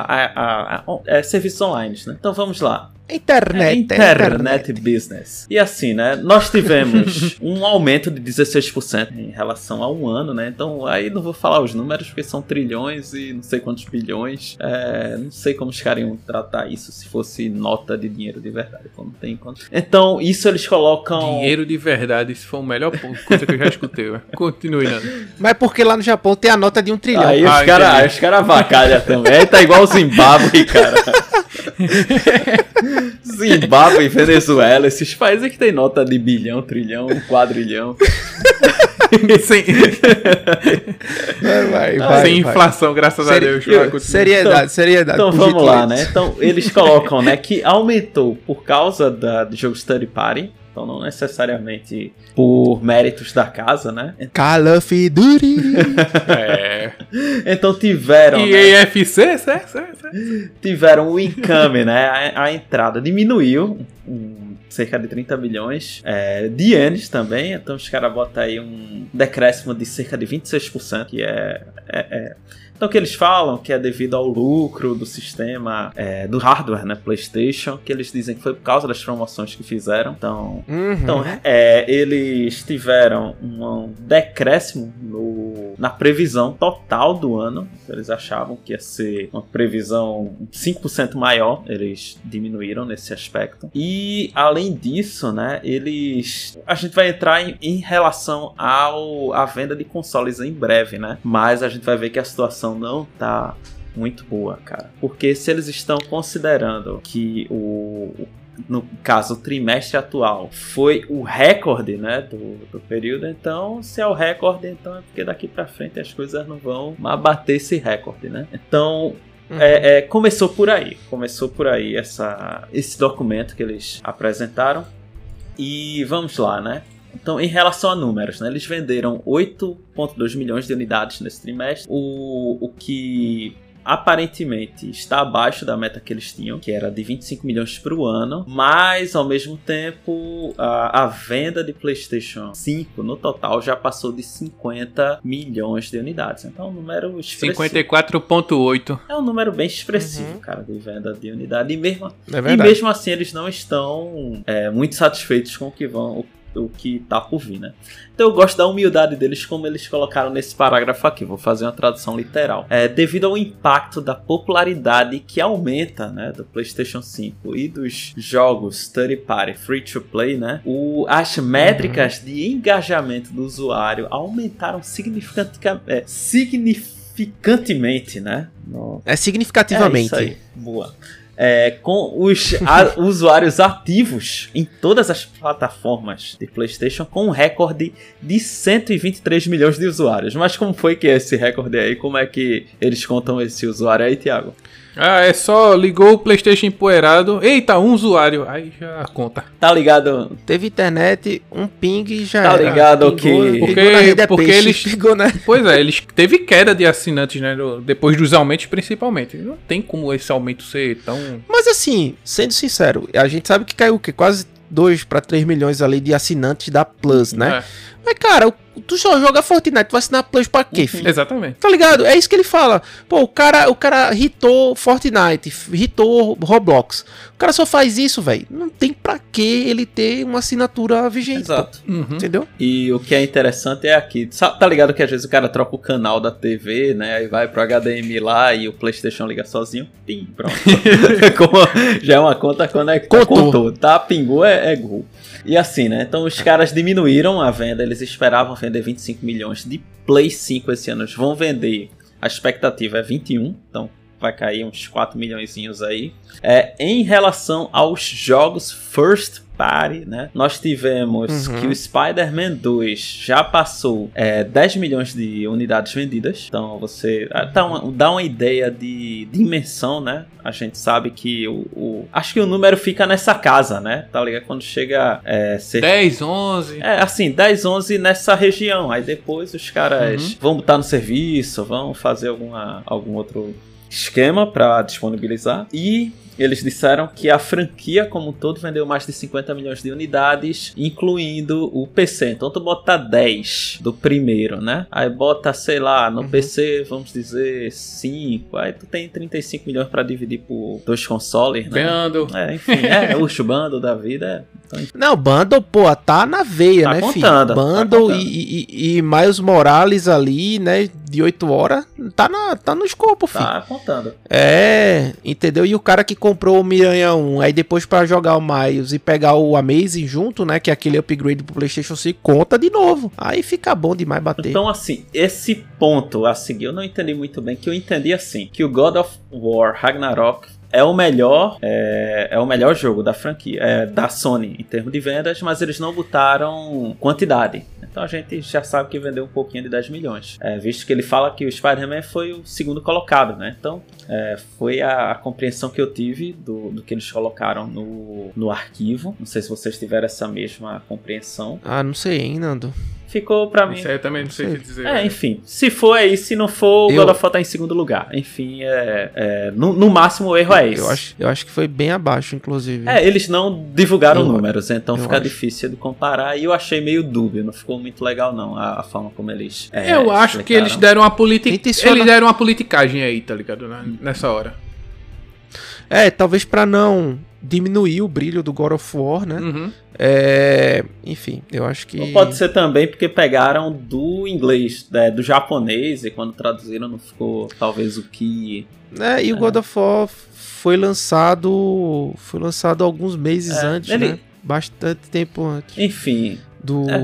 a, a- a- é, serviços online, né? Então, vamos lá. Internet. É, internet business. E assim, né? Nós tivemos [LAUGHS] um aumento de 16% em relação a um ano, né? Então aí não vou falar os números porque são trilhões e não sei quantos bilhões. É, não sei como os caras iam tratar isso se fosse nota de dinheiro de verdade. Como tem quanto. Então, isso eles colocam. Dinheiro de verdade, isso foi a melhor coisa que eu já escutei. velho. Continue, Nando. Mas porque lá no Japão tem a nota de um trilhão. Aí Ah, os caras cara avacalham também. Aí tá igual o Zimbábue, cara. [LAUGHS] [LAUGHS] Zimbábue, Venezuela, esses países que tem nota de bilhão, trilhão, quadrilhão. [LAUGHS] sem Vai, vai, vai, sem vai. inflação, graças a Seri- Deus. vai, continue. Seriedade, seriedade. Então vamos lá, né? Então eles colocam, né, que aumentou por causa da, do jogo Study Party. Então não necessariamente por méritos da casa, né? [LAUGHS] Call of Duty. É. Então tiveram, E né, EFC, certo, certo, certo. tiveram o income, né? A, a entrada diminuiu um, cerca de 30 milhões é, de ienes também. Então os caras botam aí um decréscimo de cerca de 26%, que é, é, é- Então o que eles falam que é devido ao lucro do sistema, é, do hardware, né? PlayStation, que eles dizem que foi por causa das promoções que fizeram. Então Uhum. então, é, eles tiveram um decréscimo no- na previsão total do ano. Eles achavam que ia ser uma previsão 5% maior. Eles diminuíram nesse aspecto. E, além disso, né, eles... A gente vai entrar em, em relação ao, à venda de consoles em breve, né? Mas a gente vai ver que a situação não tá muito boa, cara. Porque se eles estão considerando que o, no caso, o trimestre atual foi o recorde, né, do, do período. Então, se é o recorde, então é porque daqui pra frente as coisas não vão bater esse recorde, né? Então, Uhum. é, é, começou por aí. Começou por aí essa, esse documento que eles apresentaram. E vamos lá, né? Então, em relação a números, né, eles venderam 8,2 milhões de unidades nesse trimestre, o, o que aparentemente está abaixo da meta que eles tinham, que era de 25 milhões para o ano, mas ao mesmo tempo a, a venda de PlayStation 5 no total já passou de 50 milhões de unidades. Então, é um número expressivo. 54.8. É um número bem expressivo, Uhum. cara, de venda de unidade. E mesmo, É e mesmo assim, eles não estão é, muito satisfeitos com o que vão. O, que tá por vir, né? Então eu gosto da humildade deles, como eles colocaram nesse parágrafo aqui. Vou fazer uma tradução literal. É, devido ao impacto da popularidade que aumenta, né, do PlayStation 5 e dos jogos third party free to play, né, o, as métricas de engajamento do usuário aumentaram significatica- é, significantemente, né? No, É significativamente. é. Boa. É, com os a- [LAUGHS] usuários ativos em todas as plataformas de PlayStation, com um recorde de 123 milhões de usuários. Mas como foi que é esse recorde aí? Como é que eles contam esse usuário aí, Thiago? Ah, é só ligou o PlayStation empoeirado. Eita, um usuário. Aí já conta. Tá ligado? Teve internet, um ping e já Tá era. ligado Pingou- que- pingou Porque- na rede é porque peixe, eles- pingou na... Pois é, [LAUGHS] eles teve queda de assinantes, né? Depois dos aumentos, principalmente. Não tem como esse aumento ser tão. Mas assim, sendo sincero, a gente sabe que caiu o quê? Quase 2 para 3 milhões ali de assinantes da Plus, né? É, Mas cara, o- tu só joga Fortnite, tu vai assinar Plus pra quê, filho? exatamente. Tá ligado? É isso que ele fala. Pô, o cara, o cara hitou Fortnite, hitou Roblox. O cara só faz isso, velho. Não tem pra que ele ter uma assinatura vigente. Exato. Uhum. Entendeu? E o que é interessante é aqui. Tá ligado que às vezes o cara troca o canal da TV, né? Aí vai pro HDMI lá e o PlayStation liga sozinho. Pim, pronto. [LAUGHS] [LAUGHS] Como já é uma conta conectada. Contou. Contou, tá? Pingou é, é gol. E assim, né? Então os caras diminuíram a venda. Eles esperavam vender 25 milhões de Play 5 esse ano. Eles vão vender. A expectativa é 21. Então vai cair uns 4 milhões aí. É, em relação aos jogos first Party, né? Nós tivemos Uhum. que o Spider-Man 2 já passou é, 10 milhões de unidades vendidas. Então você ah, dá uma, dá uma ideia de dimensão, né? A gente sabe que o, o- Acho que o número fica nessa casa, né? Tá ligado? Quando chega é, cerca 10, 11. é, assim, 10, 11 nessa região. Aí depois os caras Uhum. vão botar no serviço, vão fazer alguma, algum outro esquema para disponibilizar. E eles disseram que a franquia como um todo vendeu mais de 50 milhões de unidades, incluindo o PC. Então tu bota 10 do primeiro, né? Aí bota, sei lá, no Uhum. PC, vamos dizer 5. Aí tu tem 35 milhões para dividir por dois consoles, né? Vendo. É, enfim, é [LAUGHS] o chubando da vida. Então, Não, Bundle, pô, tá na veia, Tá né, contando, filho? tá Bundle e, e, e Miles Morales ali, né, de 8 horas, tá, na, tá no escopo, filho. tá contando. É, entendeu? E o cara que comprou o Miranha 1, aí depois pra jogar o Miles e pegar o Amazing junto, né, que é aquele upgrade pro PlayStation 5, conta de novo. Aí fica bom demais bater. Então, assim, esse ponto a seguir eu não entendi muito bem, que eu entendi assim, que o God of War Ragnarok é o melhor é, é o melhor jogo da franquia é, da Sony em termos de vendas, mas eles não botaram quantidade. Então a gente já sabe que vendeu um pouquinho de 10 milhões. É, visto que ele fala que o Spider-Man foi o segundo colocado, né? Então é, foi a, a compreensão que eu tive do, do que eles colocaram no, no arquivo. Não sei se vocês tiveram essa mesma compreensão. Ah, não sei, hein, Nando. Ficou pra mim. Isso aí eu também não sei o que dizer. É, enfim. Se for aí, se não for, o Eu- God of War tá em segundo lugar. Enfim, é, é, no, no máximo o erro é esse. Eu acho, eu acho que foi bem abaixo, inclusive. É, eles não divulgaram Eu- números, então fica acho. difícil de comparar. E eu achei meio dúbio, não ficou muito legal, não, a, a forma como eles. é, eu acho que eles deram uma política. Eles deram uma politicagem aí, tá ligado? né? Nessa hora. É, talvez pra não diminuir o brilho do God of War, né? Uhum. É, enfim, eu acho que Ou pode ser também porque pegaram do inglês, né, do japonês, e quando traduziram não ficou talvez o que. É, e o God of War foi lançado. Foi lançado alguns meses É, antes, ele- né? Bastante tempo antes Enfim, do, É.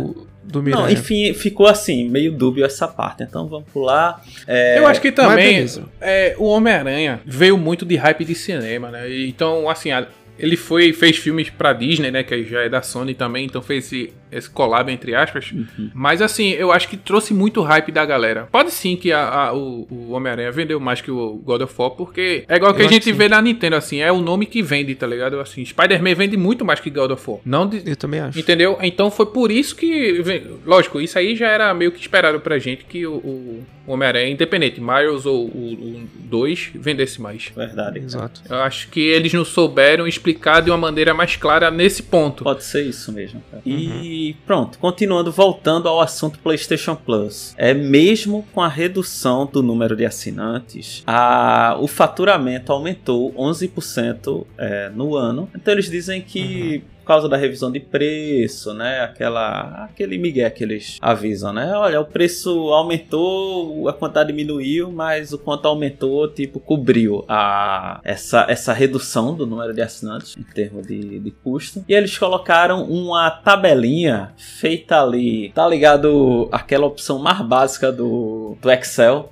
do Não, enfim, ficou assim, meio dúbio essa parte. Então vamos pular. É, Eu acho que também é, o Homem-Aranha veio muito de hype de cinema, né? E Então, assim, a- ele foi fez filmes pra Disney, né? Que já é da Sony também, então fez esse, esse collab entre aspas. Uhum. Mas assim, eu acho que trouxe muito hype da galera. Pode sim que a- a- o, o Homem-Aranha vendeu mais que o God of War, porque é igual que Eu a gente que vê na Nintendo, assim, é o nome que vende, tá ligado? Assim, Spider-Man vende muito mais que God of War. Não de- Eu também acho. Entendeu? Então foi por isso que. Lógico, isso aí já era meio que esperado pra gente que o, o Homem-Aranha, independente, Miles ou o 2, vendesse mais. Verdade. Exato. Eu acho que eles não souberam explicar de uma maneira mais clara nesse ponto. Pode ser isso mesmo. cara. Uhum. E pronto, continuando, voltando ao assunto PlayStation Plus. É mesmo com a redução do número de assinantes, a, o faturamento aumentou 11% é, no ano. Então eles dizem que Uhum. Por causa da revisão de preço, né? Aquela, aquele migué que eles avisam, né? Olha, o preço aumentou, a quantidade diminuiu, mas o quanto aumentou, tipo, cobriu a, essa, essa redução do número de assinantes em termos de, de custo. E eles colocaram uma tabelinha feita ali, tá ligado? Aquela opção mais básica do, do Excel.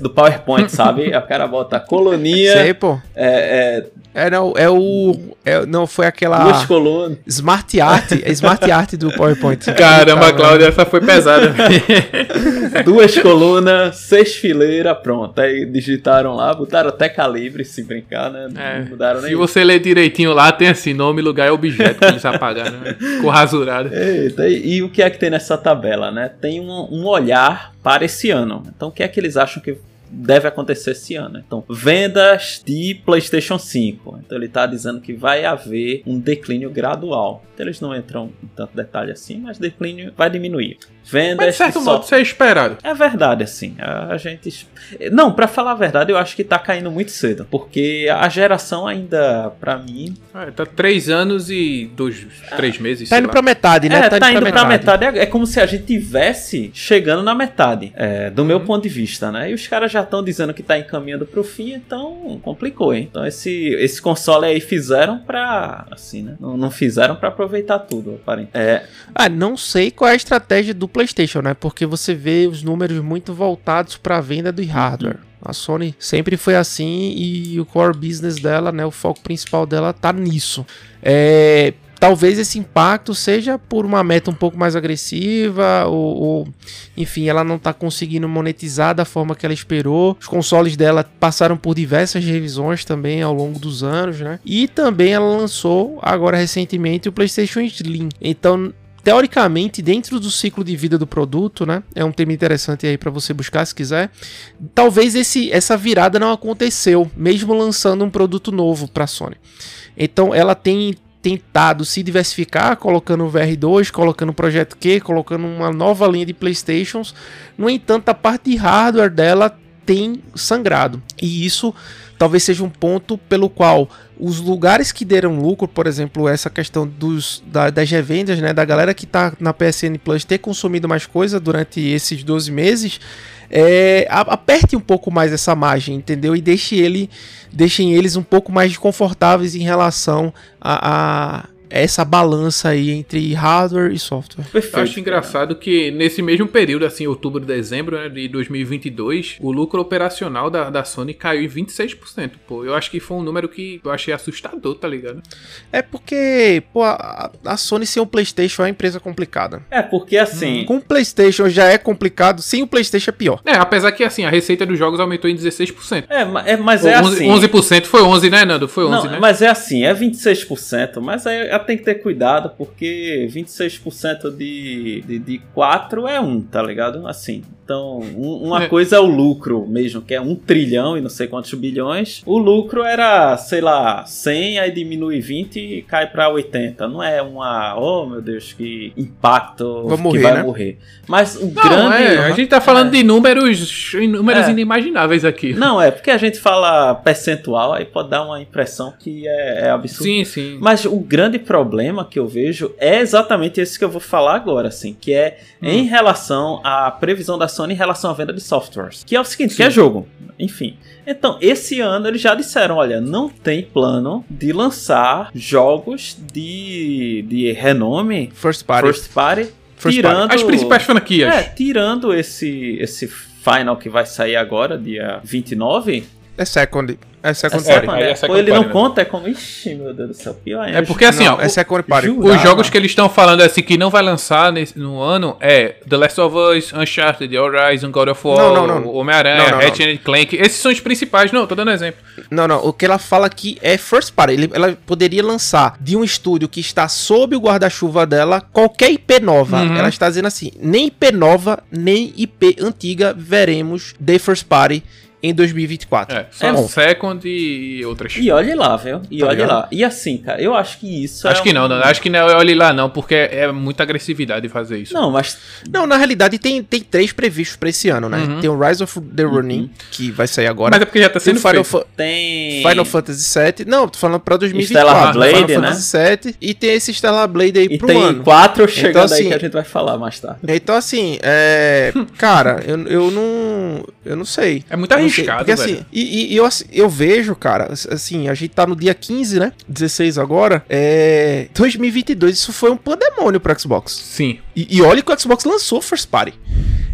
Do, PowerPoint, [LAUGHS] sabe? O cara bota coluninha, Sei, pô. é, É, não, é o. é- não, foi é, aquela. duas colunas. Smart Art. É Smart Art do PowerPoint. [LAUGHS] Caramba, Tá, Cláudia, essa foi pesada. [LAUGHS] Duas colunas, seis fileiras, pronto. Aí digitaram lá, botaram até calibre, se brincar, né? É, Não mudaram se nem. você ler direitinho lá, tem assim, nome, lugar e objeto que eles apagaram, né? Ficou rasurado. Eita, e, e o que é que tem nessa tabela, né? Tem um, um olhar para esse ano. Então, o que é que eles acham que deve acontecer esse ano? Então, vendas de PlayStation 5. Então, ele está dizendo que vai haver um declínio gradual. Então, eles não entram em tanto detalhe assim, mas declínio vai diminuir. Vendas Mas de certo de modo, isso é esperado. É verdade, assim. A gente. Não, pra falar a verdade, eu acho que tá caindo muito cedo. Porque a geração ainda, pra mim. É, tá três anos e dois, três meses, Tá sei indo lá. pra metade, né? é, tá, indo pra metade. É, é como se a gente tivesse chegando na metade. é, do meu ponto de vista, né? E os caras já estão dizendo que tá encaminhando pro fim, então complicou, hein? Então esse, esse console aí fizeram pra. Assim, né? Não, não fizeram pra aproveitar tudo, aparentemente. É, Ah, não sei qual é a estratégia do PlayStation, né? Porque você vê os números muito voltados para a venda do hardware. A Sony sempre foi assim e o core business dela, né, o foco principal dela tá nisso. É, talvez esse impacto seja por uma meta um pouco mais agressiva, ou, ou enfim, ela não está conseguindo monetizar da forma que ela esperou. Os consoles dela passaram por diversas revisões também ao longo dos anos, né? E também ela lançou agora recentemente o PlayStation Slim. Então, teoricamente, dentro do ciclo de vida do produto, né? É um tema interessante aí para você buscar se quiser. Talvez esse, essa virada não aconteceu, mesmo lançando um produto novo para Sony. Então, ela tem tentado se diversificar, colocando o VR2, colocando o Projeto Q, colocando uma nova linha de PlayStations. No entanto, a parte de hardware dela tem sangrado. E isso talvez seja um ponto pelo qual os lugares que deram lucro, por exemplo, essa questão dos, da, das revendas, né, da galera que está na PSN Plus ter consumido mais coisa durante esses 12 meses, é, aperte um pouco mais essa margem, entendeu? E deixe ele, deixem eles um pouco mais confortáveis em relação a, a essa balança aí entre hardware e software. Perfeito. Eu acho engraçado que nesse mesmo período, assim, outubro, dezembro né, de 2022, o lucro operacional da, da Sony caiu em 26%. Pô, eu acho que foi um número que eu achei assustador, tá ligado? É porque, pô, a, a Sony sem o PlayStation é uma empresa complicada. É, porque assim. Hum, com o PlayStation já é complicado, sem o PlayStation é pior. É, apesar que assim, a receita dos jogos aumentou em 16%. É, é mas é 11, assim. 11% foi 11, né, Nando? Foi 11, Não, né? Mas é assim, é 26%, mas aí tem que ter cuidado porque 26% de, de, de 4 é 1, tá ligado? Assim, então um, uma é. coisa é o lucro mesmo, que é 1 trilhão e não sei quantos bilhões. O lucro era, sei lá, 100, aí diminui 20 e cai pra 80. Não é uma, oh meu Deus, que impacto Vou que morrer, vai né? morrer. Mas o Não, grande... é, a gente tá falando de números, números É. inimagináveis aqui. Não, é porque a gente fala percentual, aí pode dar uma impressão que é, é absurdo. Sim, sim. Mas o grande problema que eu vejo é exatamente esse que eu vou falar agora, assim, que é Hum. em relação à previsão da Sony em relação à venda de softwares. Que é o seguinte, que Sim. é jogo, enfim. Então, esse ano eles já disseram, olha, não tem plano de lançar jogos de, de renome First party. first party, First tirando As principais franquias. é, tirando esse esse final que vai sair agora, dia 29, É second. É second é, party. Aí é pô, second ele party não mesmo. conta, é como. Ixi, meu Deus do céu, pior ainda. É porque assim, Não, ó, é second party. Ju- Os Jurava. jogos que eles estão falando assim que não vai lançar nesse- no ano é The Last of Us, Uncharted, Horizon, God of War. Homem-Aranha. Ratchet and Clank. Esses são os principais. Não, tô dando exemplo. Não, não. O que ela fala aqui é first party. Ele- ela poderia lançar de um estúdio que está sob o guarda-chuva dela qualquer IP nova. Uhum. Ela está dizendo assim: nem IP nova, nem IP antiga veremos de first party em 2024. É, só É bom. Second e outras. E olhe lá, viu? E Tá olha ligado? lá. E assim, cara, eu acho que isso Acho é que um- não, não, acho que não é olhe lá não, porque é muita agressividade fazer isso. Não, mas Não, na realidade tem, tem três previstos pra esse ano, né? Uhum. Tem o Rise of the Ronin, que vai sair agora. Mas é porque já tá sendo Final, feito. Fa- tem. Final Fantasy VII. Não, tô falando pra 2024. Stellar Blade, Final né? Fantasy VII. E tem esse Stellar Blade aí E pro tem ano. quatro chegando Então, aí assim, que a gente vai falar mais tarde. Então, assim, é. Cara, eu, eu não. Eu não sei. É não sei, arriscado, Porque velho. assim, e, e eu, assim, eu vejo, cara, assim, a gente tá no dia 15, né? 16 agora. É. 2022, isso foi um pandemônio pro Xbox. Sim. E, e olha que o Xbox lançou First Party.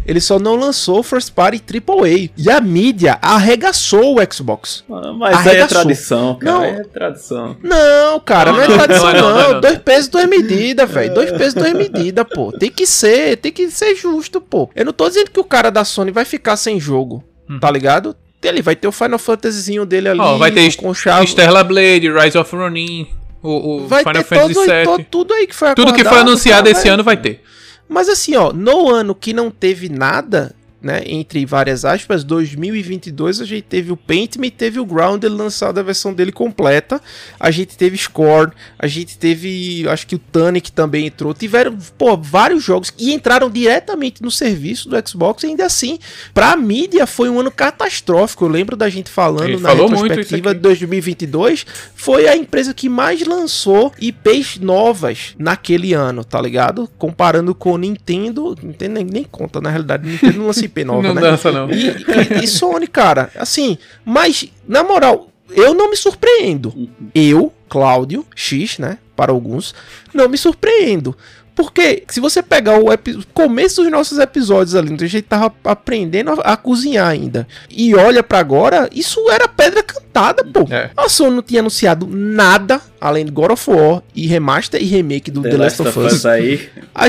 Ele só não lançou First Party AAA. E a mídia arregaçou o Xbox. Mas aí é Arregaçou. tradição, cara. Não. É tradição. Não, cara, não, é Não, não, tradição, não, não, não. Dois pesos, duas medidas, velho. Dois pesos, duas medidas, pô. Tem que ser, tem que ser justo, pô. Eu não tô dizendo que o cara da Sony vai ficar sem jogo, tá ligado? Ele vai ter o Final Fantasyzinho dele ali, Ó, vai ter com chave. Stellar Blade, Rise of Ronin, o, o Vai Final Fantasy todo, VII. todo- tudo aí que foi Tudo que foi anunciado cara, esse vai- ano vai ter. Mas assim, ó, no ano que não teve nada, né, entre várias aspas, 2022 a gente teve o Paintme e teve o Grounded lançado a versão dele completa. A gente teve Scorn, a gente teve, acho que o Tunic também entrou. Tiveram, pô, vários jogos e entraram diretamente no serviço do Xbox e ainda assim, pra mídia foi um ano catastrófico. Eu lembro da gente falando Ele na retrospectiva de 2022, foi a empresa que mais lançou IPs novas naquele ano, tá ligado? Comparando com o Nintendo, Nintendo nem, nem conta, na realidade, Nintendo não lança IP nova, não né? dança, não. E, e- e Sony, cara, assim, mas, na moral, eu não me surpreendo. Eu, Cláudio, X, né, para alguns, não me surpreendo. Porque se você pegar o começo dos nossos episódios ali, onde a gente tava aprendendo a, a cozinhar ainda, e olha pra agora, isso era pedra cantada, pô. É. A Sony não tinha anunciado nada, além de God of War e remaster e remake do The, Last of Us. aí. A,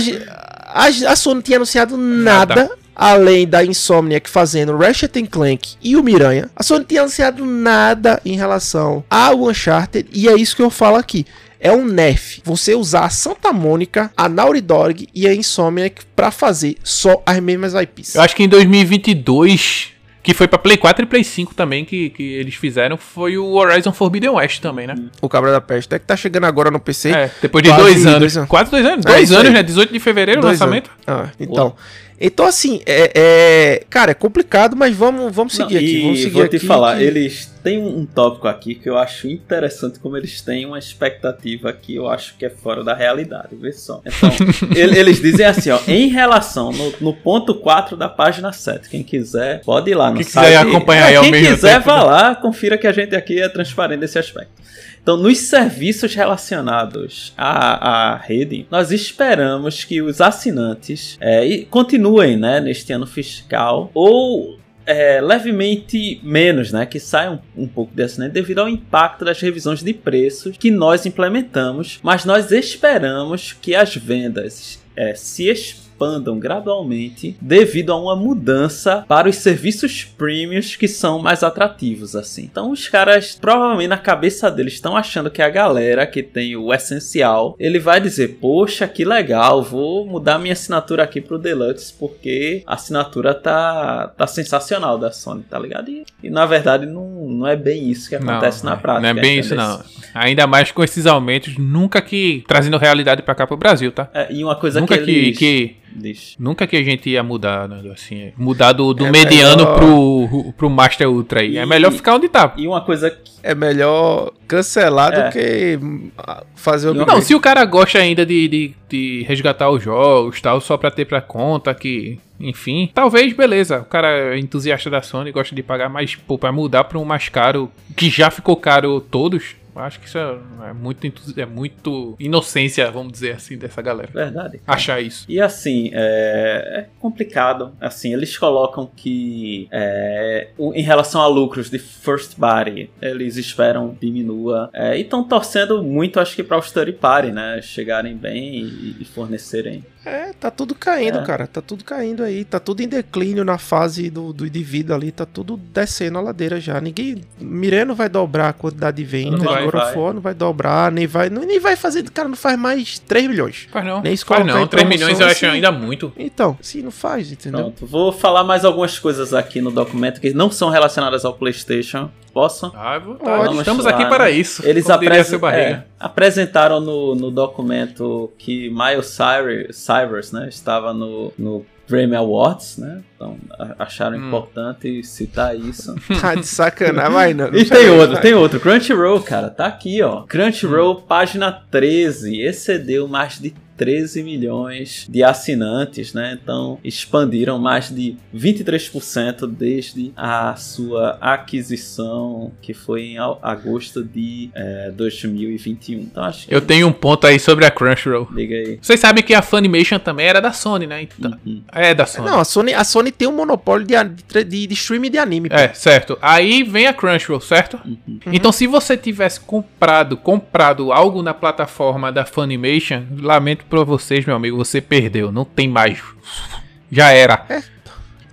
a, a Sony não tinha anunciado nada. Nada. Além da Insomniac fazendo Ratchet Clank e o Miranha, a Sony não tinha anunciado nada em relação ao Uncharted, e é isso que eu falo aqui. É um nerf. Você usar a Santa Mônica, a Naughty Dog e a Insomniac pra fazer só as mesmas IPs. Eu acho que em 2022, que foi pra Play 4 e Play 5 também, que, que eles fizeram, foi o Horizon Forbidden West também, né? O Cabra da Peste é que tá chegando agora no PC. É, depois de dois anos. dois anos. Quase dois anos. É dois anos, né? 18 de fevereiro o lançamento. Ah, então. Então, assim, é, é- Cara, é complicado, mas vamos, vamos seguir Não, aqui. Vamos seguir vou te aqui falar, que- eles têm um tópico aqui que eu acho interessante como eles têm uma expectativa que eu acho que é fora da realidade, vê só. Então, [LAUGHS] ele- eles dizem assim, ó, em relação no, no ponto 4 da página 7, quem quiser pode ir lá no Quem site. quiser acompanhar ao quem quiser tempo, vá né? lá, confira que a gente aqui é transparente nesse aspecto. Então, nos serviços relacionados à, à rede, nós esperamos que os assinantes é, continuem né, neste ano fiscal ou é, levemente menos, né, que saiam um pouco de assinante devido ao impacto das revisões de preços que nós implementamos, mas nós esperamos que as vendas é, se expandam gradualmente devido a uma mudança para os serviços premiums que são mais atrativos assim. Então os caras provavelmente na cabeça deles estão achando que a galera que tem o essencial, ele vai dizer: "Poxa, que legal, vou mudar minha assinatura aqui pro Deluxe porque a assinatura tá tá sensacional da Sony, tá ligado?" E, e, na verdade não, não é bem isso que acontece na prática. Não é bem isso, não. Ainda mais com esses aumentos, nunca que. trazendo realidade pra cá pro Brasil, tá? É, e uma coisa Nunca que, que, eles... que. Diz. Nunca que a gente ia mudar, né, assim, mudar do, do É mediano melhor- pro, pro Master Ultra aí. É E- melhor ficar onde tá. E uma coisa que É melhor cancelar É. do que fazer o Não, Não, se o cara gosta ainda de, de, de resgatar os jogos tal, só pra ter pra conta, que. Enfim, talvez, beleza. O cara é entusiasta da Sony, gosta de pagar, mas, pô, pra mudar pra um mais caro, que já ficou caro todos, acho que isso é, é muito, é muito inocência, vamos dizer assim, dessa galera. verdade. Achar isso. E assim, é, é complicado. Assim, eles colocam que é, em relação a lucros de first party, eles esperam diminua. É, e estão torcendo muito, acho que, para os third party, né? Chegarem bem e, e fornecerem. É, tá tudo caindo, É. cara. Tá tudo caindo aí. Tá tudo em declínio na fase do, do indivíduo ali. Tá tudo descendo a ladeira já. Ninguém. Miré não vai dobrar a quantidade de vendas. Não vai, God of vai. War não vai dobrar. Nem vai, nem vai fazer. Cara, não faz mais 3 milhões. Faz não. Nem Faz colocar não. em 3 promoção, milhões eu acho assim. ainda muito. Então, se não faz, entendeu? Pronto, vou falar mais algumas coisas aqui no documento que não são relacionadas ao PlayStation. Posso? Ah, vou- tá, estamos aqui lá, para né? isso. Eles barriga. é, apresentaram no, no documento que Miles Cyrus, Cyrus né, estava no, no Grammy Awards, né? Então acharam Hum. importante citar isso. Tá [LAUGHS] de sacanagem, vai não. E tem outro, tem outro. Crunchyroll, cara, tá aqui, ó. Crunchyroll, página 13, excedeu mais de 13 milhões de assinantes, né? Então expandiram mais de 23% desde a sua aquisição, que foi em agosto de eh, 2021. Então acho que. Eu tenho um ponto aí sobre a Crunchyroll. Liga aí. Vocês sabem que a Funimation também era da Sony, né? Então, Uhum. é da Sony. Não, a Sony, a Sony tem um monopólio de, de, de, de streaming de anime. pô. É, certo. Aí vem a Crunchyroll, certo? Uhum. Então, se você tivesse comprado, comprado algo na plataforma da Funimation, lamento pra vocês, meu amigo, você perdeu. Não tem mais. Já era.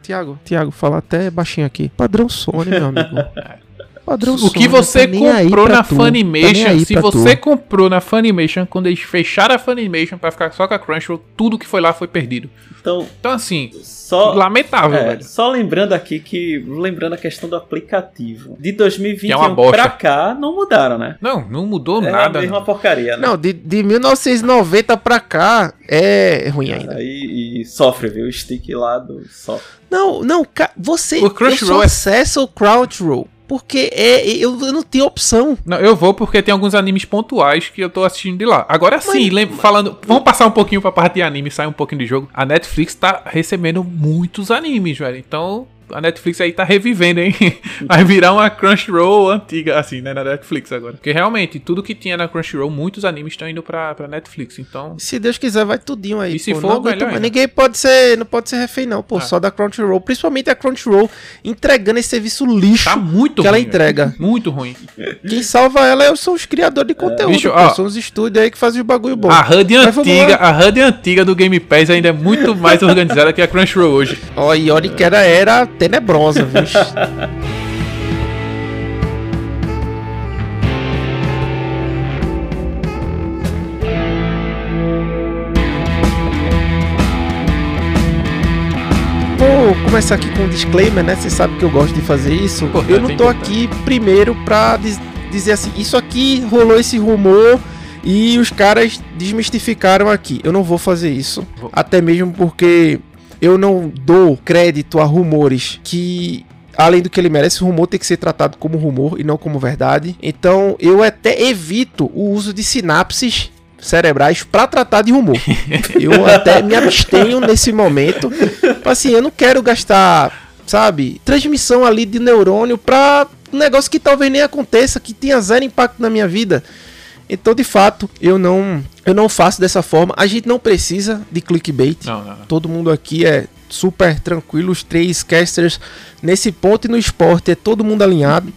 Tiago, Tiago, fala até baixinho aqui. Padrão Sony, meu amigo. [LAUGHS] Padrão O que Sony, você tá comprou na tu, tá Funimation, aí se você tu. comprou na Funimation, quando eles fecharam a Funimation pra ficar só com a Crunchyroll, tudo que foi lá foi perdido. Então, Então, assim, só. lamentável, É, velho. só lembrando aqui que. Lembrando a questão do aplicativo. De 2021 Que é uma pra cá, não mudaram, né? Não, não mudou É nada. a mesma porcaria, né? Não, de, de 1990 pra cá é ruim ainda. Aí e sofre, viu? O stick lá do sofre. Não, não, você. O Crunchyroll é- acesso o Crunchyroll. Porque é, eu, eu não tenho opção. Não, eu vou porque tem alguns animes pontuais que eu tô assistindo de lá. Agora sim, lem- falando. Vamos passar um pouquinho pra parte de anime, sair um pouquinho de jogo. A Netflix tá recebendo muitos animes, velho. Então, a Netflix aí tá revivendo, hein? [LAUGHS] Vai virar uma Crunchyroll antiga, assim, né? Na Netflix agora. Porque realmente, tudo que tinha na Crunchyroll, muitos animes estão indo pra, pra Netflix. Então. Se Deus quiser, vai tudinho aí. E se pô. for, não melhor ainda. Ninguém pode ser, não pode ser refém, não, pô. Ah. Só da Crunchyroll. Principalmente a Crunchyroll entregando esse serviço lixo Tá muito que ela ruim. velho. entrega. Muito ruim. Quem salva ela é- são os criadores de conteúdo. Bicho, pô. ó. São os estúdios aí que fazem os bagulho bom. A HUD antiga, a HUD antiga do Game Pass ainda é muito mais organizada que a Crunchyroll hoje. Ó, e olha que era, era tenebrosa, viu? Vou começar aqui com um disclaimer, né? Você sabe que eu gosto de fazer isso. Importante, eu não tô aqui primeiro pra diz- dizer assim, isso aqui rolou esse rumor e os caras desmistificaram aqui. Eu não vou fazer isso. Vou. Até mesmo porque eu não dou crédito a rumores que além do que ele merece, o rumor tem que ser tratado como rumor e não como verdade. Então, eu até evito o uso de sinapses cerebrais para tratar de rumor. [LAUGHS] Eu até me abstenho nesse momento. Assim, eu não quero gastar, sabe, transmissão ali de neurônio para um negócio que talvez nem aconteça, que tenha zero impacto na minha vida. Então, de fato, eu não eu não faço dessa forma. A gente não precisa de clickbait. Não, não, não. Todo mundo aqui é super tranquilo, os três casters nesse ponto e no esporte é todo mundo alinhado.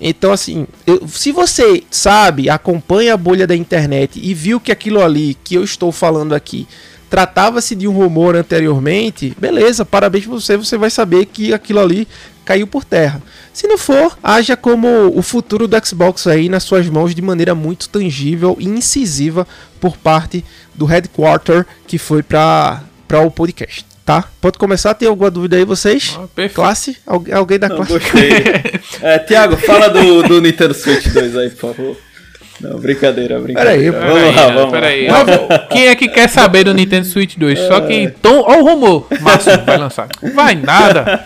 Então, assim, eu- se você sabe, acompanha a bolha da internet e viu que aquilo ali que eu estou falando aqui tratava-se de um rumor anteriormente, beleza, parabéns pra você, você vai saber que aquilo ali caiu por terra. Se não for, haja como o futuro do Xbox aí nas suas mãos de maneira muito tangível e incisiva por parte do headquarter que foi para para o podcast, tá? Pode começar, tem alguma dúvida aí vocês? Ah, perfeito. Classe? Algu- alguém da Não, classe? gostei. [LAUGHS] É, Tiago, fala do, do Nintendo Switch 2 aí, por favor. Não, brincadeira, brincadeira. Peraí, vamos lá, vamos Peraí. lá. Quem é que quer saber do Nintendo Switch 2? Só quem. Tom, ó o rumor. Márcio vai lançar. Vai nada.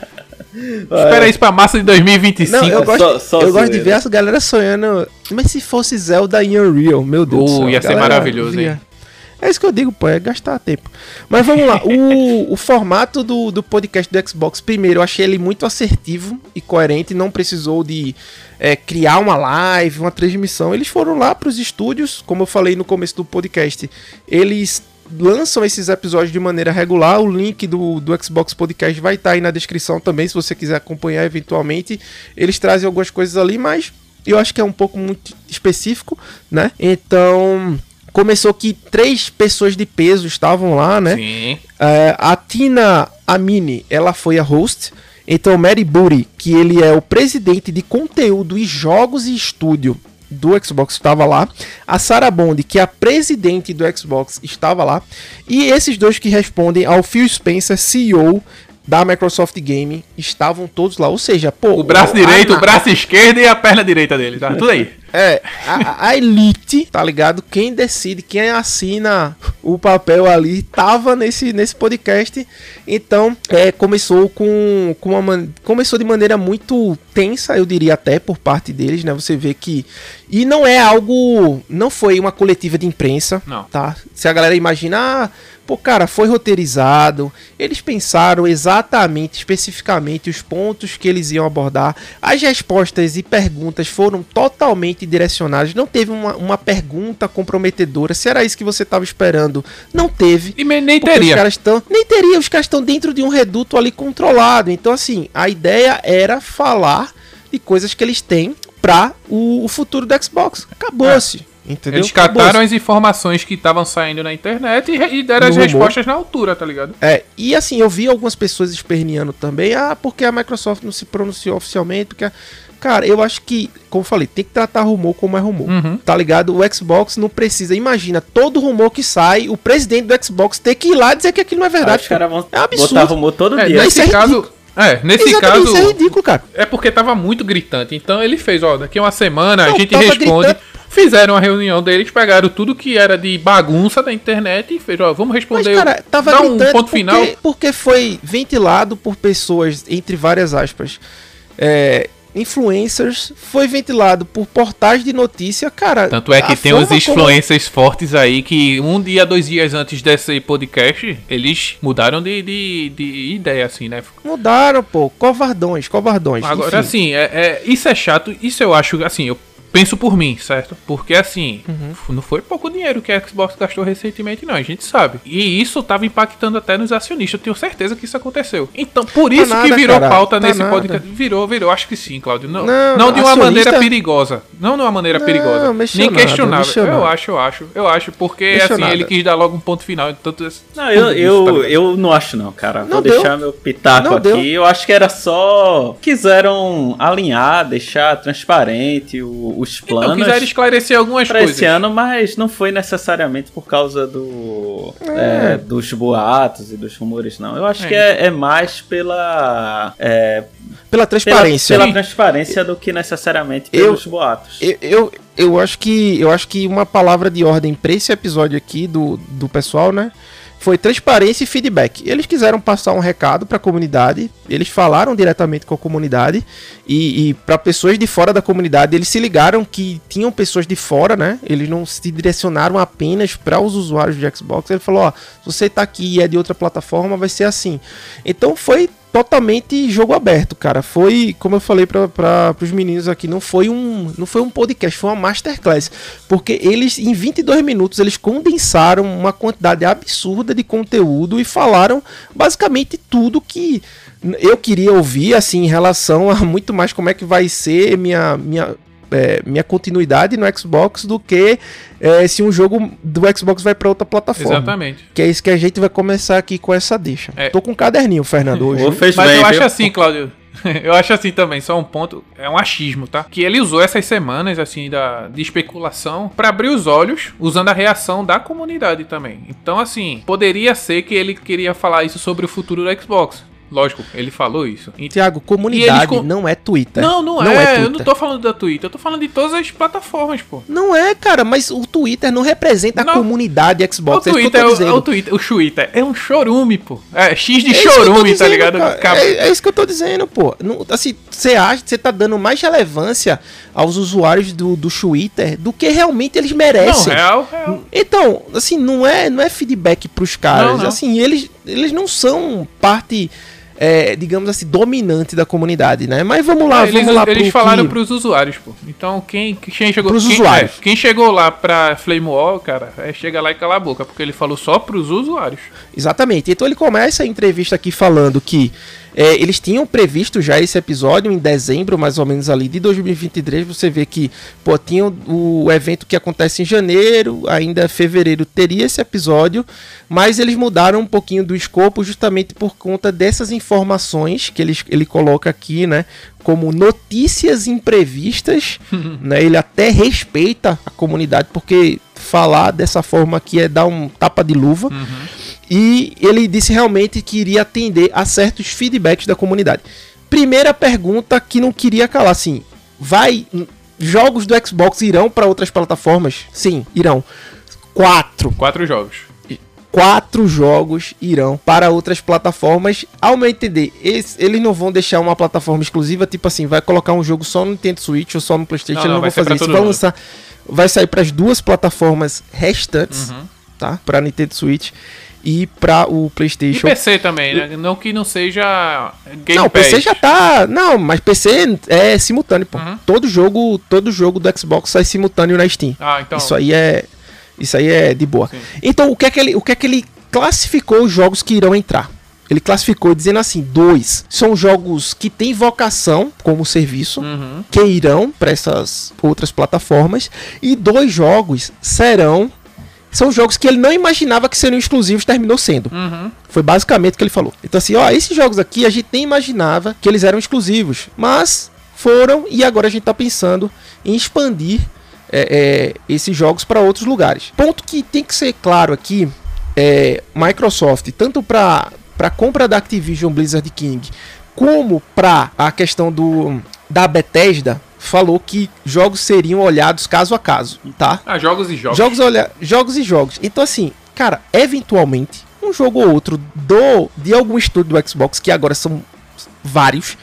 Espera isso pra março de 2025. Não, eu gosto, Só- só eu gosto de ver essa galera sonhando. Mas se fosse Zelda em Unreal, meu Deus Oh, do céu. ia ser galera maravilhoso, via- hein? É isso que eu digo, pô, é gastar tempo. Mas vamos lá, o, [LAUGHS] o formato do, do podcast do Xbox, primeiro, eu achei ele muito assertivo e coerente, não precisou de é, criar uma live, uma transmissão. Eles foram lá para os estúdios, como eu falei no começo do podcast, eles lançam esses episódios de maneira regular. O link do, do Xbox Podcast vai estar aí na descrição também, se você quiser acompanhar eventualmente. Eles trazem algumas coisas ali, mas eu acho que é um pouco muito específico, né? Então. Começou que três pessoas de peso estavam lá, né? Sim. É, a Tina Amini, ela foi a host. Então, Mary Booty, que ele é o presidente de conteúdo e jogos e estúdio do Xbox, estava lá. A Sarah Bond, que é a presidente do Xbox, estava lá. E esses dois que respondem ao Phil Spencer, CEO da Microsoft Game, estavam todos lá. Ou seja, pô. O braço direito, a- o braço esquerdo e a perna direita dele. Tá tudo aí. [LAUGHS] é, a, a elite, tá ligado? Quem decide, quem assina o papel ali, tava nesse, nesse podcast. Então, é, começou com, com uma man- começou de maneira muito tensa, eu diria até por parte deles, né? Você vê que e não é algo, não foi uma coletiva de imprensa, Não. tá? Se a galera imagina, ah, pô, cara, foi roteirizado. Eles pensaram exatamente, especificamente os pontos que eles iam abordar. As respostas e perguntas foram totalmente direcionadas. Não teve uma, uma pergunta comprometedora. Se era isso que você estava esperando, não teve. E nem Porque Os teria. caras estão. Nem teria, os caras estão dentro de um reduto ali controlado. Então, assim, a ideia era falar de coisas que eles têm pra o, o futuro do Xbox. Acabou-se. Entendeu? Eles cataram as informações que estavam saindo na internet e, e deram as No rumor. respostas na altura, tá ligado? É, e assim, eu vi algumas pessoas esperneando também, ah, porque a Microsoft não se pronunciou oficialmente, porque... a- Cara, eu acho que, como eu falei, tem que tratar rumor como é rumor, Uhum. tá ligado? O Xbox não precisa, imagina, todo rumor que sai, o presidente do Xbox ter que ir lá dizer que aquilo não é verdade. Os caras vão É um absurdo. botar rumor todo É, dia. Nesse é caso. É, nesse Exatamente, caso. isso é ridículo, cara. É porque tava muito gritante. Então ele fez, ó, daqui a uma semana Não, a gente responde. gritando. Fizeram a reunião deles, pegaram tudo que era de bagunça da internet e fez, ó, vamos Mas, responder. cara, tava dá um ponto porque, final. porque foi ventilado por pessoas, entre várias aspas, é, influencers, foi ventilado por portais de notícia, cara. Tanto é que tem os forma como- influencers fortes aí que um dia, dois dias antes desse podcast, eles mudaram de, de, de ideia, assim, né? Mudaram, pô. Covardões, covardões. Agora, Enfim. assim, é, é- isso é chato, isso eu acho, assim, eu penso por mim, certo? Porque, assim, Uhum. não foi pouco dinheiro que a Xbox gastou recentemente, não, a gente sabe. E isso tava impactando até nos acionistas, eu tenho certeza que isso aconteceu. Então, por isso que Tá nada, virou cara, pauta tá nesse nada. podcast. Virou, virou, acho que sim, Claudio. Não, Não, não, de uma acionista- maneira perigosa. Não de uma maneira Não, perigosa. mexeu Nem nada, questionável. mexeu Eu nada. acho, eu acho. Eu acho, porque, Mexeu assim, nada. ele quis dar logo um ponto final. Tanto, Não, eu, tudo isso, eu, tá eu não acho não, cara. Não Vou deu. deixar meu pitaco Não aqui. deu. Eu acho que era só... Quiseram alinhar, deixar transparente o- os Então, planos quiseram esclarecer algumas pra coisas. esse ano, mas não foi necessariamente por causa do É. é, dos boatos e dos rumores, não. Eu acho É. que é, é mais pela, é, Pela pela, transparência. pela Sim. transparência do que necessariamente Eu- pelos boatos. Eu, eu, eu acho que eu acho que uma palavra de ordem para esse episódio aqui do, do pessoal, né? Foi transparência e feedback. Eles quiseram passar um recado para a comunidade, eles falaram diretamente com a comunidade e, e para pessoas de fora da comunidade, eles se ligaram que tinham pessoas de fora, né? Eles não se direcionaram apenas para os usuários de Xbox. Ele falou: ó, se você tá aqui e é de outra plataforma, vai ser assim. Então foi totalmente jogo aberto, cara. Foi, como eu falei para os meninos aqui, não foi um, não foi um podcast, foi uma masterclass, porque eles em 22 minutos eles condensaram uma quantidade absurda de conteúdo e falaram basicamente tudo que eu queria ouvir assim em relação a muito mais como é que vai ser minha minha é, minha continuidade no Xbox do que é, se um jogo do Xbox vai para outra plataforma. Exatamente. Que é isso que a gente vai começar aqui com essa deixa. É. Tô com um caderninho, Fernando, hoje. Mas bem, eu acho viu? assim, Cláudio. [LAUGHS] Eu acho assim também, só um ponto, é um achismo, tá? Que ele usou essas semanas, assim, da, de especulação pra abrir os olhos, usando a reação da comunidade também. Então, assim, poderia ser que ele queria falar isso sobre o futuro do Xbox. Lógico, ele falou isso. Tiago, comunidade com- não é Twitter. não, não, é, Twitter. eu não tô falando da Twitter, eu tô falando de todas as plataformas, pô. Não é, cara, mas o Twitter não representa a Não. comunidade O Xbox. é que eu Twitter, tô é o, é o Twitter, o Twitter é um chorume, pô. É X de É chorume, tá dizendo, ligado? cara. Cab- É, é isso que eu tô dizendo, pô. Não, assim, você acha que você tá dando mais relevância aos usuários do, do Twitter do que realmente eles Não, merecem. real, real. Então, assim, não é, não é feedback pros caras. Não, não. Assim, eles, eles não são parte, é, digamos assim, dominante da comunidade, né? Mas vamos lá, Ah, eles, vamos lá eles falaram que- pros usuários, pô. Então quem, quem chegou Pros quem, usuários. é, quem chegou lá pra Flame Wall, cara, é chega lá e cala a boca, porque ele falou só pros usuários. Exatamente. Então ele começa a entrevista aqui falando que é, eles tinham previsto já esse episódio em dezembro, mais ou menos ali de 2023. Você vê que pô, tinha o, o evento que acontece em janeiro, ainda fevereiro teria esse episódio, mas eles mudaram um pouquinho do escopo justamente por conta dessas informações que eles, ele coloca aqui, né? Como notícias imprevistas, [LAUGHS] né? Ele até respeita a comunidade, porque falar dessa forma aqui é dar um tapa de luva. E ele disse realmente que iria atender a certos feedbacks da comunidade. Primeira pergunta que não queria calar, assim, vai jogos do Xbox irão para outras plataformas? Sim, irão. Quatro, Quatro jogos. Quatro jogos irão para outras plataformas. Ao meu entender, esse- eles não vão deixar uma plataforma exclusiva, tipo assim, vai colocar um jogo só no Nintendo Switch ou só no PlayStation, Não, não, não, vai vão fazer isso. Vai lançar, vai sair para as duas plataformas restantes, Uhum. tá? Para Nintendo Switch e para o E PlayStation. PC também, né? Não que não seja Game não, Pass. PC já tá. Não, mas PC é simultâneo, pô. Uhum. Todo jogo, todo jogo do Xbox sai simultâneo na Steam. Ah, então. Isso aí é. Isso aí é de boa. Sim. Então, o que é que ele, o que é que ele classificou os jogos que irão entrar? Ele classificou dizendo assim: dois são jogos que têm vocação como serviço, Uhum. que irão para essas outras plataformas, e dois jogos serão. São jogos que ele não imaginava que seriam exclusivos, terminou sendo. Uhum. Foi basicamente o que ele falou. Então, assim, ó, esses jogos aqui a gente nem imaginava que eles eram exclusivos, mas foram e agora a gente tá pensando em expandir é, é, esses jogos para outros lugares. Ponto que tem que ser claro aqui: é, Microsoft, tanto para para compra da Activision Blizzard King, como para a questão do da Bethesda, falou que jogos seriam olhados caso a caso, tá? Ah, jogos e jogos. Jogos, olha, jogos e jogos. Então, assim, cara, eventualmente, um jogo ou outro do de algum estúdio do Xbox, que agora são vários,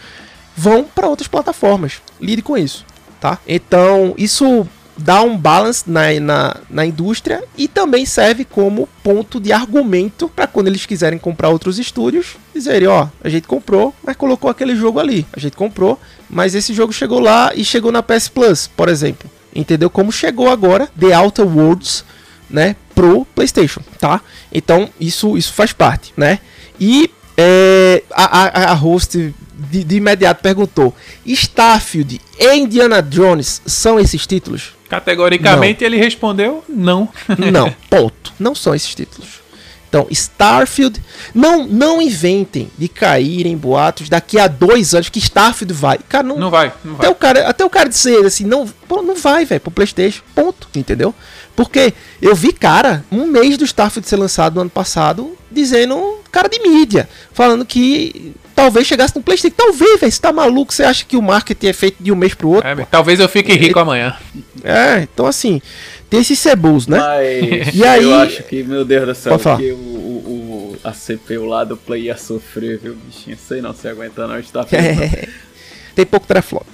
vão para outras plataformas. Lide com isso, tá? Então, isso dá um balance na, na, na indústria e também serve como ponto de argumento para quando eles quiserem comprar outros estúdios, dizerem, ó, a gente comprou, mas colocou aquele jogo ali. A gente comprou, mas esse jogo chegou lá e chegou na PS Plus, por exemplo. Entendeu? Como chegou agora The Outer Worlds, né, pro PlayStation, tá? Então, isso isso faz parte, né? E é, a, a, a host de, de imediato perguntou: Starfield e Indiana Jones são esses títulos? Categoricamente ele respondeu não. [LAUGHS] Não, ponto. Não são esses títulos. Então, Starfield, não não inventem de cair em boatos daqui a dois anos que Starfield vai. Cara, não, Não vai, não até vai. o cara, até o cara dizer assim, não, pô, não vai, velho, pro PlayStation. Ponto, entendeu? Porque eu vi cara, um mês do Starfield ser lançado no ano passado, dizendo, cara de mídia, falando que talvez chegasse no PlayStation. Talvez, velho, você tá maluco, você acha que o marketing é feito de um mês pro outro? É, talvez eu fique rico amanhã. É, então assim, tem esses cebus, né? Mas E aí- eu acho que, meu Deus do céu, que o, o, o- a CPU lá do Play ia sofrer, viu, bichinho? Sei não se aguenta não, está vendo. [LAUGHS] É, tem pouco treflop.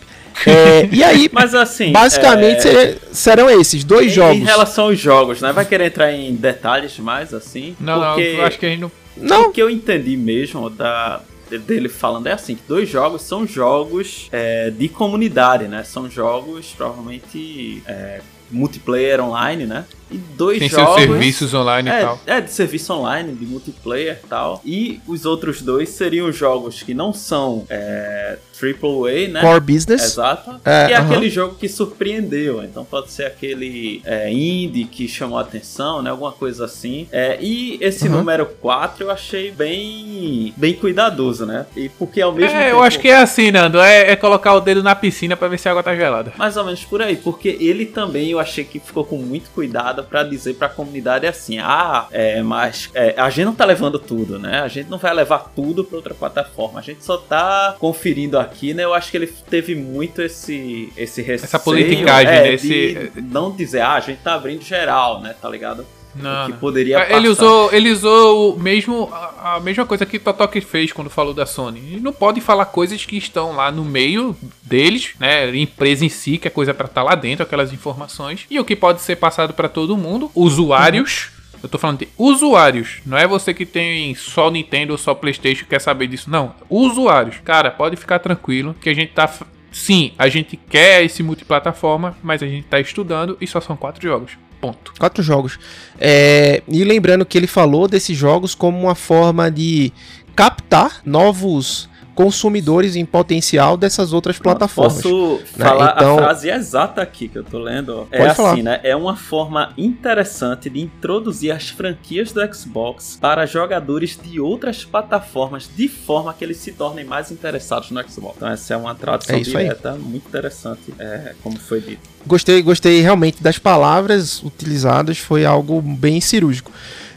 É, e aí, [LAUGHS] Mas assim. basicamente, é, ser- serão esses dois em, jogos. Em relação aos jogos, né? Vai querer entrar em detalhes mais assim? Não, porque não, eu acho que a gente não. Não, O que eu entendi mesmo da dele falando é assim, que dois jogos são jogos é, de comunidade, né? São jogos provavelmente é, multiplayer online, né? E dois Tem seus jogos serviços online e é, tal. é, de serviço online, de multiplayer e tal. E os outros dois seriam jogos que não são é, AAA, né? core business. Exato. É, e é aham. aquele jogo que surpreendeu. Então pode ser aquele é, indie que chamou a atenção, né? Alguma coisa assim. É, e esse Aham. número 4 eu achei bem bem cuidadoso, né? E porque ao mesmo É, tempo. eu acho que é assim, Nando. É, é colocar o dedo na piscina pra ver se a água tá gelada. Mais ou menos por aí, porque ele também eu achei que ficou com muito cuidado pra dizer pra comunidade assim: ah, é, mas é, a gente não tá levando tudo, né? A gente não vai levar tudo pra outra plataforma, a gente só tá conferindo aqui, né? Eu acho que ele teve muito esse, esse receio. Essa politicagem, é, né? Esse- de não dizer, ah, a gente tá abrindo geral, né? Tá ligado? Não, que poderia É, Ele passar. usou, ele usou o mesmo, a, a mesma coisa que o Totoki fez quando falou da Sony. Ele não pode falar coisas que estão lá no meio deles, né? Empresa em si, que é coisa pra estar lá dentro, aquelas informações. E o que pode ser passado pra todo mundo, usuários. Eu tô falando de usuários. Não é você que tem só Nintendo ou só PlayStation que quer saber disso. Não. Usuários. Cara, pode ficar tranquilo que a gente tá. Sim, a gente quer esse multiplataforma, mas a gente tá estudando e só são quatro jogos. Ponto. Quatro jogos. É, e lembrando que ele falou desses jogos como uma forma de captar novos consumidores em potencial dessas outras plataformas. Posso né? falar Então- a frase exata aqui que eu tô lendo? É Pode assim, falar. né? É uma forma interessante de introduzir as franquias do Xbox para jogadores de outras plataformas de forma que eles se tornem mais interessados no Xbox. Então essa é uma tradução É isso aí. direta muito interessante, é, como foi dito. Gostei, gostei realmente das palavras utilizadas, foi algo bem cirúrgico.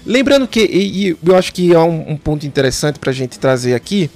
Lembrando que, e, e eu acho que é um, um ponto interessante pra gente trazer aqui,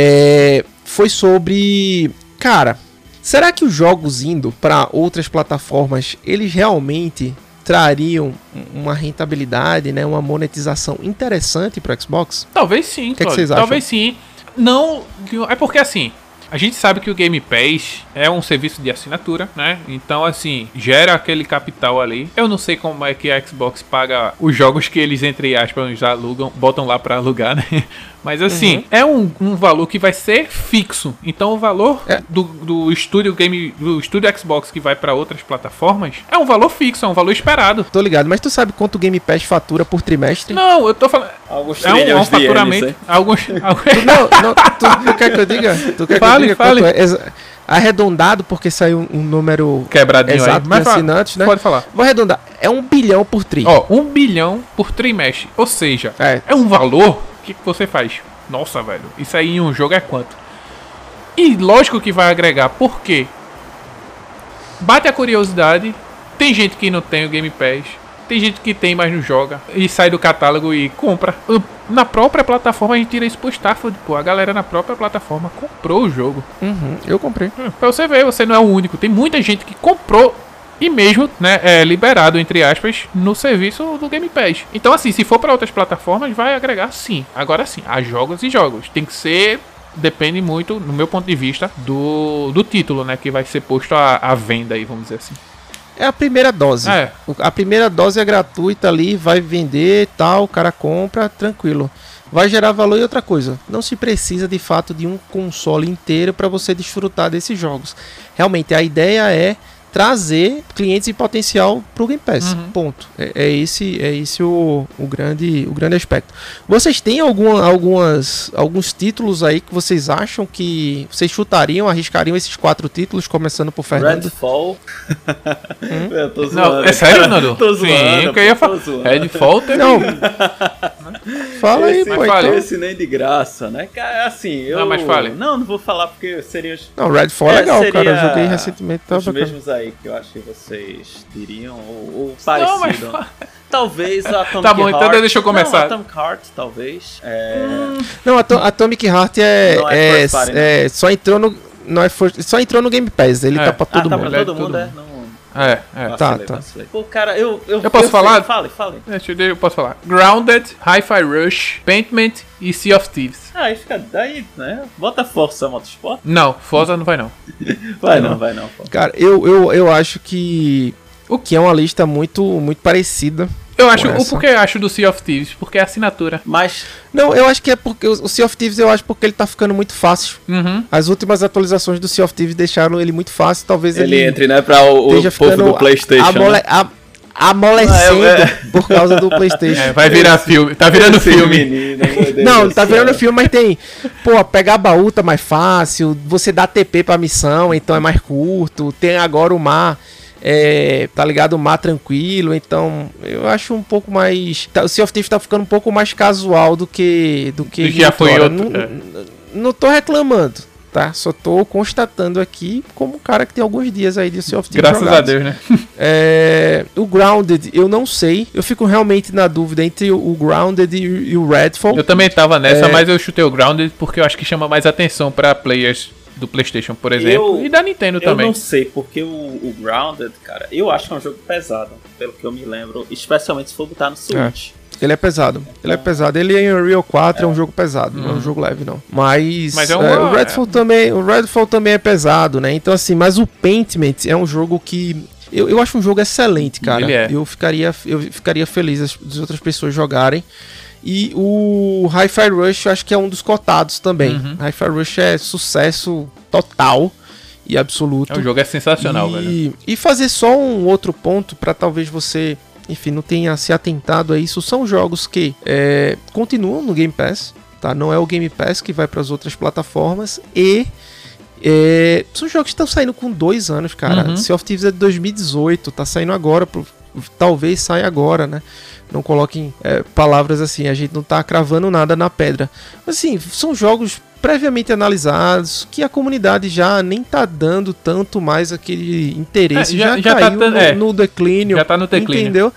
é, foi sobre. Cara, será que os jogos indo para outras plataformas, eles realmente trariam uma rentabilidade, né, uma monetização interessante para Xbox? Talvez sim, que que Claudio, vocês acham? Talvez sim. Não. É porque assim. A gente sabe que o Game Pass é um serviço de assinatura, né? Então, assim, gera aquele capital ali. Eu não sei como é que a Xbox paga os jogos que eles, entre aspas, já alugam, botam lá pra alugar, né? Mas assim, é um, um valor que vai ser fixo. Então, o valor É. do, do estúdio Game, do estúdio Xbox que vai pra outras plataformas é um valor fixo, é um valor esperado. Tô ligado, mas tu sabe quanto o Game Pass fatura por trimestre? Não, eu tô falando. Alguns É um, é um de faturamento. hein? Alguns, [LAUGHS] alguns, Não, não, tu, tu quer que eu diga? Tu quer Fale, que eu diga fale. quanto é? Exa- Arredondado, porque saiu um número quebradinho exato aí. de Mas fala- assinantes, né? Pode falar. Vou arredondar. É um bilhão por tri. Ó, um bilhão por trimestre. Ou seja, É. é, um valor. O que, que você faz? Nossa, velho. Isso aí em um jogo é quanto? E lógico que vai agregar. Por quê? Bate a curiosidade. Tem gente que não tem o Game Pass. Tem gente que tem, mas não joga. E sai do catálogo e compra. Na própria plataforma a gente tira isso pro Starfield. Pô, a galera na própria plataforma comprou o jogo. Uhum, eu comprei. Hum, Pra você ver, você não é o único. Tem muita gente que comprou e mesmo, né, é liberado, entre aspas, no serviço do Game Pass. Então, assim, se for pra outras plataformas, vai agregar sim. Agora sim, há jogos e jogos. Tem que ser depende muito, no meu ponto de vista, do, do título, né? Que vai ser posto à, à venda aí, vamos dizer assim. É a primeira dose. É. A primeira dose é gratuita ali, vai vender tal, o cara compra, tranquilo. Vai gerar valor e outra coisa. Não se precisa de fato de um console inteiro para você desfrutar desses jogos. Realmente a ideia é trazer clientes em potencial pro Game Pass. Ponto. É, é esse é esse o, o grande o grande aspecto. Vocês têm alguma, algumas alguns títulos aí que vocês acham que vocês chutariam, arriscariam esses quatro títulos começando por Fernando? Redfall. [LAUGHS] Eu tô Não, é sério, Nando? [LAUGHS] tô zoando. Sim, eu ia falar. Redfall teve... Não. Fala aí, Esse, pô. mas fale. Então... esse nem de graça, né? Cara, assim, eu... Não, mas fale. Não, não vou falar porque seria Não, Redfall é É, legal, cara. Eu joguei recentemente, tá os bacana. mesmos aí que eu acho que vocês diriam, ou, ou Não, mas parecido. Talvez a [LAUGHS] Atomic Tá bom, então Heart. deixa eu começar. Não, Atomic Heart, talvez. É... Não, Ato- Atomic Heart é, Não é é, party, é, só entrou no não é first- só entrou no Game Pass, ele É. tá pra Ah, todo tá mundo. pra é todo de mundo, é? Não... É, é. Tá, vacilei, tá. vacilei. Pô, cara, eu... Eu, Eu posso sei- falar? Fale, fale. Deixa eu, eu posso falar. Grounded, Hi-Fi Rush, Paintment e Sea of Thieves. Ah, aí fica daí, né? Bota Força Motorsport. Não, Forza não vai não. [LAUGHS] Vai não, vai não. pô. Cara, eu, eu, eu acho que o que é uma lista muito muito parecida. Eu acho, o porquê eu acho do Sea of Thieves? Porque é assinatura. Mas Não, eu acho que é porque o o Sea of Thieves eu acho porque ele tá ficando muito fácil. Uhum. As últimas atualizações do Sea of Thieves deixaram ele muito fácil, talvez ele, ele entre, né, pra o, o povo do Playstation. amole- né? a- amolecendo Ah, é- por causa do [LAUGHS] PlayStation. É, vai virar filme. Tá virando filme. menino, Não, tá virando filme, mas tem. Pô, pegar baú tá mais fácil. Você dá TP pra missão, então é mais curto. Tem agora o mar. É, tá ligado? O mar tranquilo. Então, eu acho um pouco mais. tá- O Sea of Thieves tá ficando um pouco mais casual do que. Do que, Do que já foi outro, Não, é. não tô reclamando, tá? Só tô constatando aqui como um cara que tem alguns dias aí de Sea of Thieves. Graças a jogados. Deus, né? [LAUGHS] É, o Grounded, eu não sei. Eu fico realmente na dúvida entre o Grounded e, o Redfall. Eu também tava nessa, É. mas eu chutei o Grounded porque eu acho que chama mais atenção pra players do PlayStation, por exemplo. Eu- e da Nintendo Eu também. não sei, porque o, o Grounded, cara, eu acho que é um jogo pesado, pelo que eu me lembro, especialmente se for botar no Switch. Ele é pesado. Ele é pesado. Ele em Unreal 4 é, um jogo pesado, não é um jogo leve não. Mas, Mas é é, uma- o Redfall também, o Redfall também é pesado, né? Então assim, mas o Paintment é um jogo que eu, eu acho um jogo excelente, cara. Ele é. Eu ficaria eu ficaria feliz as, as outras pessoas jogarem. E o Hi-Fi Rush eu acho que é um dos cotados também. Uhum. Hi-Fi Rush é sucesso total e absoluto. O jogo é sensacional, velho. E, e fazer só um outro ponto para talvez você, enfim, não tenha se atentado a isso. São jogos que é, continuam no Game Pass, tá? Não é o Game Pass que vai para as outras plataformas e é, são jogos que estão saindo com dois anos, cara. Uhum. Sea of Thieves é de 2018, tá saindo agora, pro- talvez saia agora, né? Não coloquem é, palavras assim, a gente não tá cravando nada na pedra. Assim, são jogos previamente analisados, que a comunidade já nem tá dando tanto mais aquele interesse, É, já, já- já tá caiu tan- no, é. no declínio, Já tá no declínio. entendeu?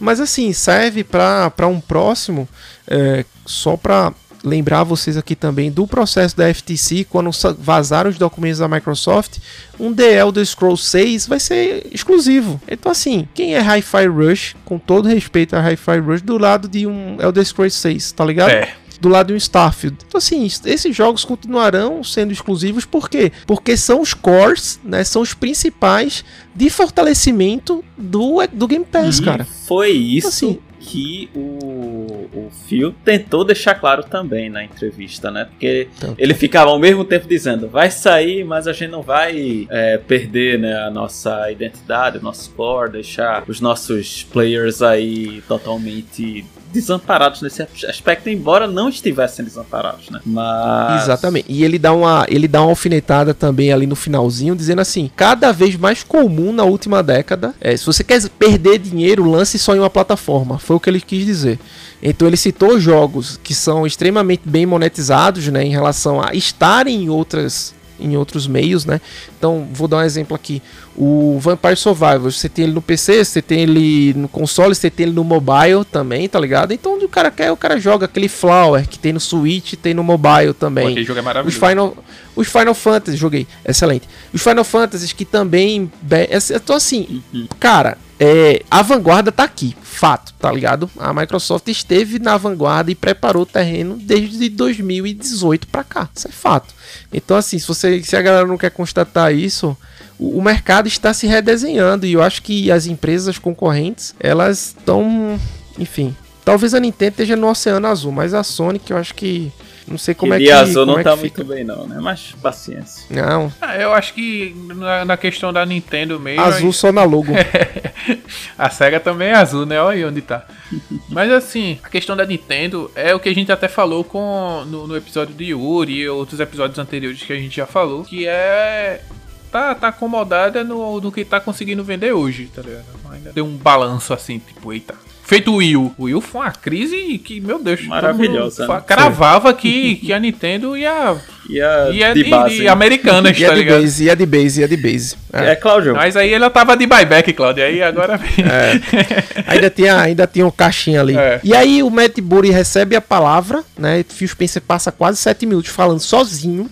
Mas assim, serve pra pra um próximo, é, só pra lembrar vocês aqui também do processo da FTC, quando vazaram os documentos da Microsoft, um The Elder Scrolls 6 vai ser exclusivo. Então assim, quem é Hi-Fi Rush, com todo respeito a Hi-Fi Rush, do lado de um Elder Scrolls 6, tá ligado? É. do lado de um Starfield. Então, assim, es- esses jogos continuarão sendo exclusivos, por quê? Porque são os cores, né? São os principais de fortalecimento do, do Game Pass, E cara. Foi isso Assim. Que o, o Phil tentou deixar claro também na entrevista, né? Porque Tanto. ele ficava ao mesmo tempo dizendo, vai sair, mas a gente não vai é, perder né, a nossa identidade, o nosso core, deixar os nossos players aí totalmente desamparados nesse aspecto, embora não estivessem desamparados, né? Mas... Exatamente. E ele dá uma ele dá uma alfinetada também ali no finalzinho, dizendo assim: cada vez mais comum na última década. É, se você quer perder dinheiro, lance só em uma plataforma. Foi o que ele quis dizer. Então ele citou jogos que são extremamente bem monetizados, né, em relação a estarem em outras em outros meios, né? Então, vou dar um exemplo aqui. O Vampire Survivors, você tem ele no PC, você tem ele no console, você tem ele no mobile também, tá ligado? Então, o cara quer, o cara joga aquele Flower que tem no Switch, tem no mobile também. aquele jogo é Os maravilhoso. Final, os Final Fantasy, joguei, excelente. Os Final Fantasies que também. é- tô assim, cara, é, a vanguarda tá aqui, fato, tá ligado? A Microsoft esteve na vanguarda e preparou o terreno desde 2018 para cá, isso é fato. Então, assim, se, você, se a galera não quer constatar isso, o, o mercado está se redesenhando e eu acho que as empresas concorrentes, elas estão, enfim, talvez a Nintendo esteja no Oceano Azul, mas a Sony, que eu acho que não sei como Ele é que. azul não é tá que fica. muito bem, não, né? Mas paciência. Não, Ah, eu acho que na, na questão da Nintendo mesmo. azul só na logo. [LAUGHS] a SEGA também é azul, né? Olha aí onde tá. Mas assim, a questão da Nintendo é o que a gente até falou com no, no episódio de Yuri e outros episódios anteriores que a gente já falou, que é. Tá, tá acomodada no, no que tá conseguindo vender hoje, tá ligado? Ainda deu um balanço assim, tipo, eita. Feito o Wii U. O Wii U foi uma crise que, meu Deus, Maravilhosa, né? Cravava que, que a Nintendo ia. [LAUGHS] E a ia de de, base. de americanas, Ia tá de ligado? base, ia de base, ia de base. É. É, Cláudio. Mas aí ela tava de buyback, Claudio. Aí agora. [LAUGHS] Ainda tinha, ainda tinha um caixinha ali. É. E aí o Matt Booty recebe a palavra, né? Phil Spencer passa quase sete minutos falando sozinho.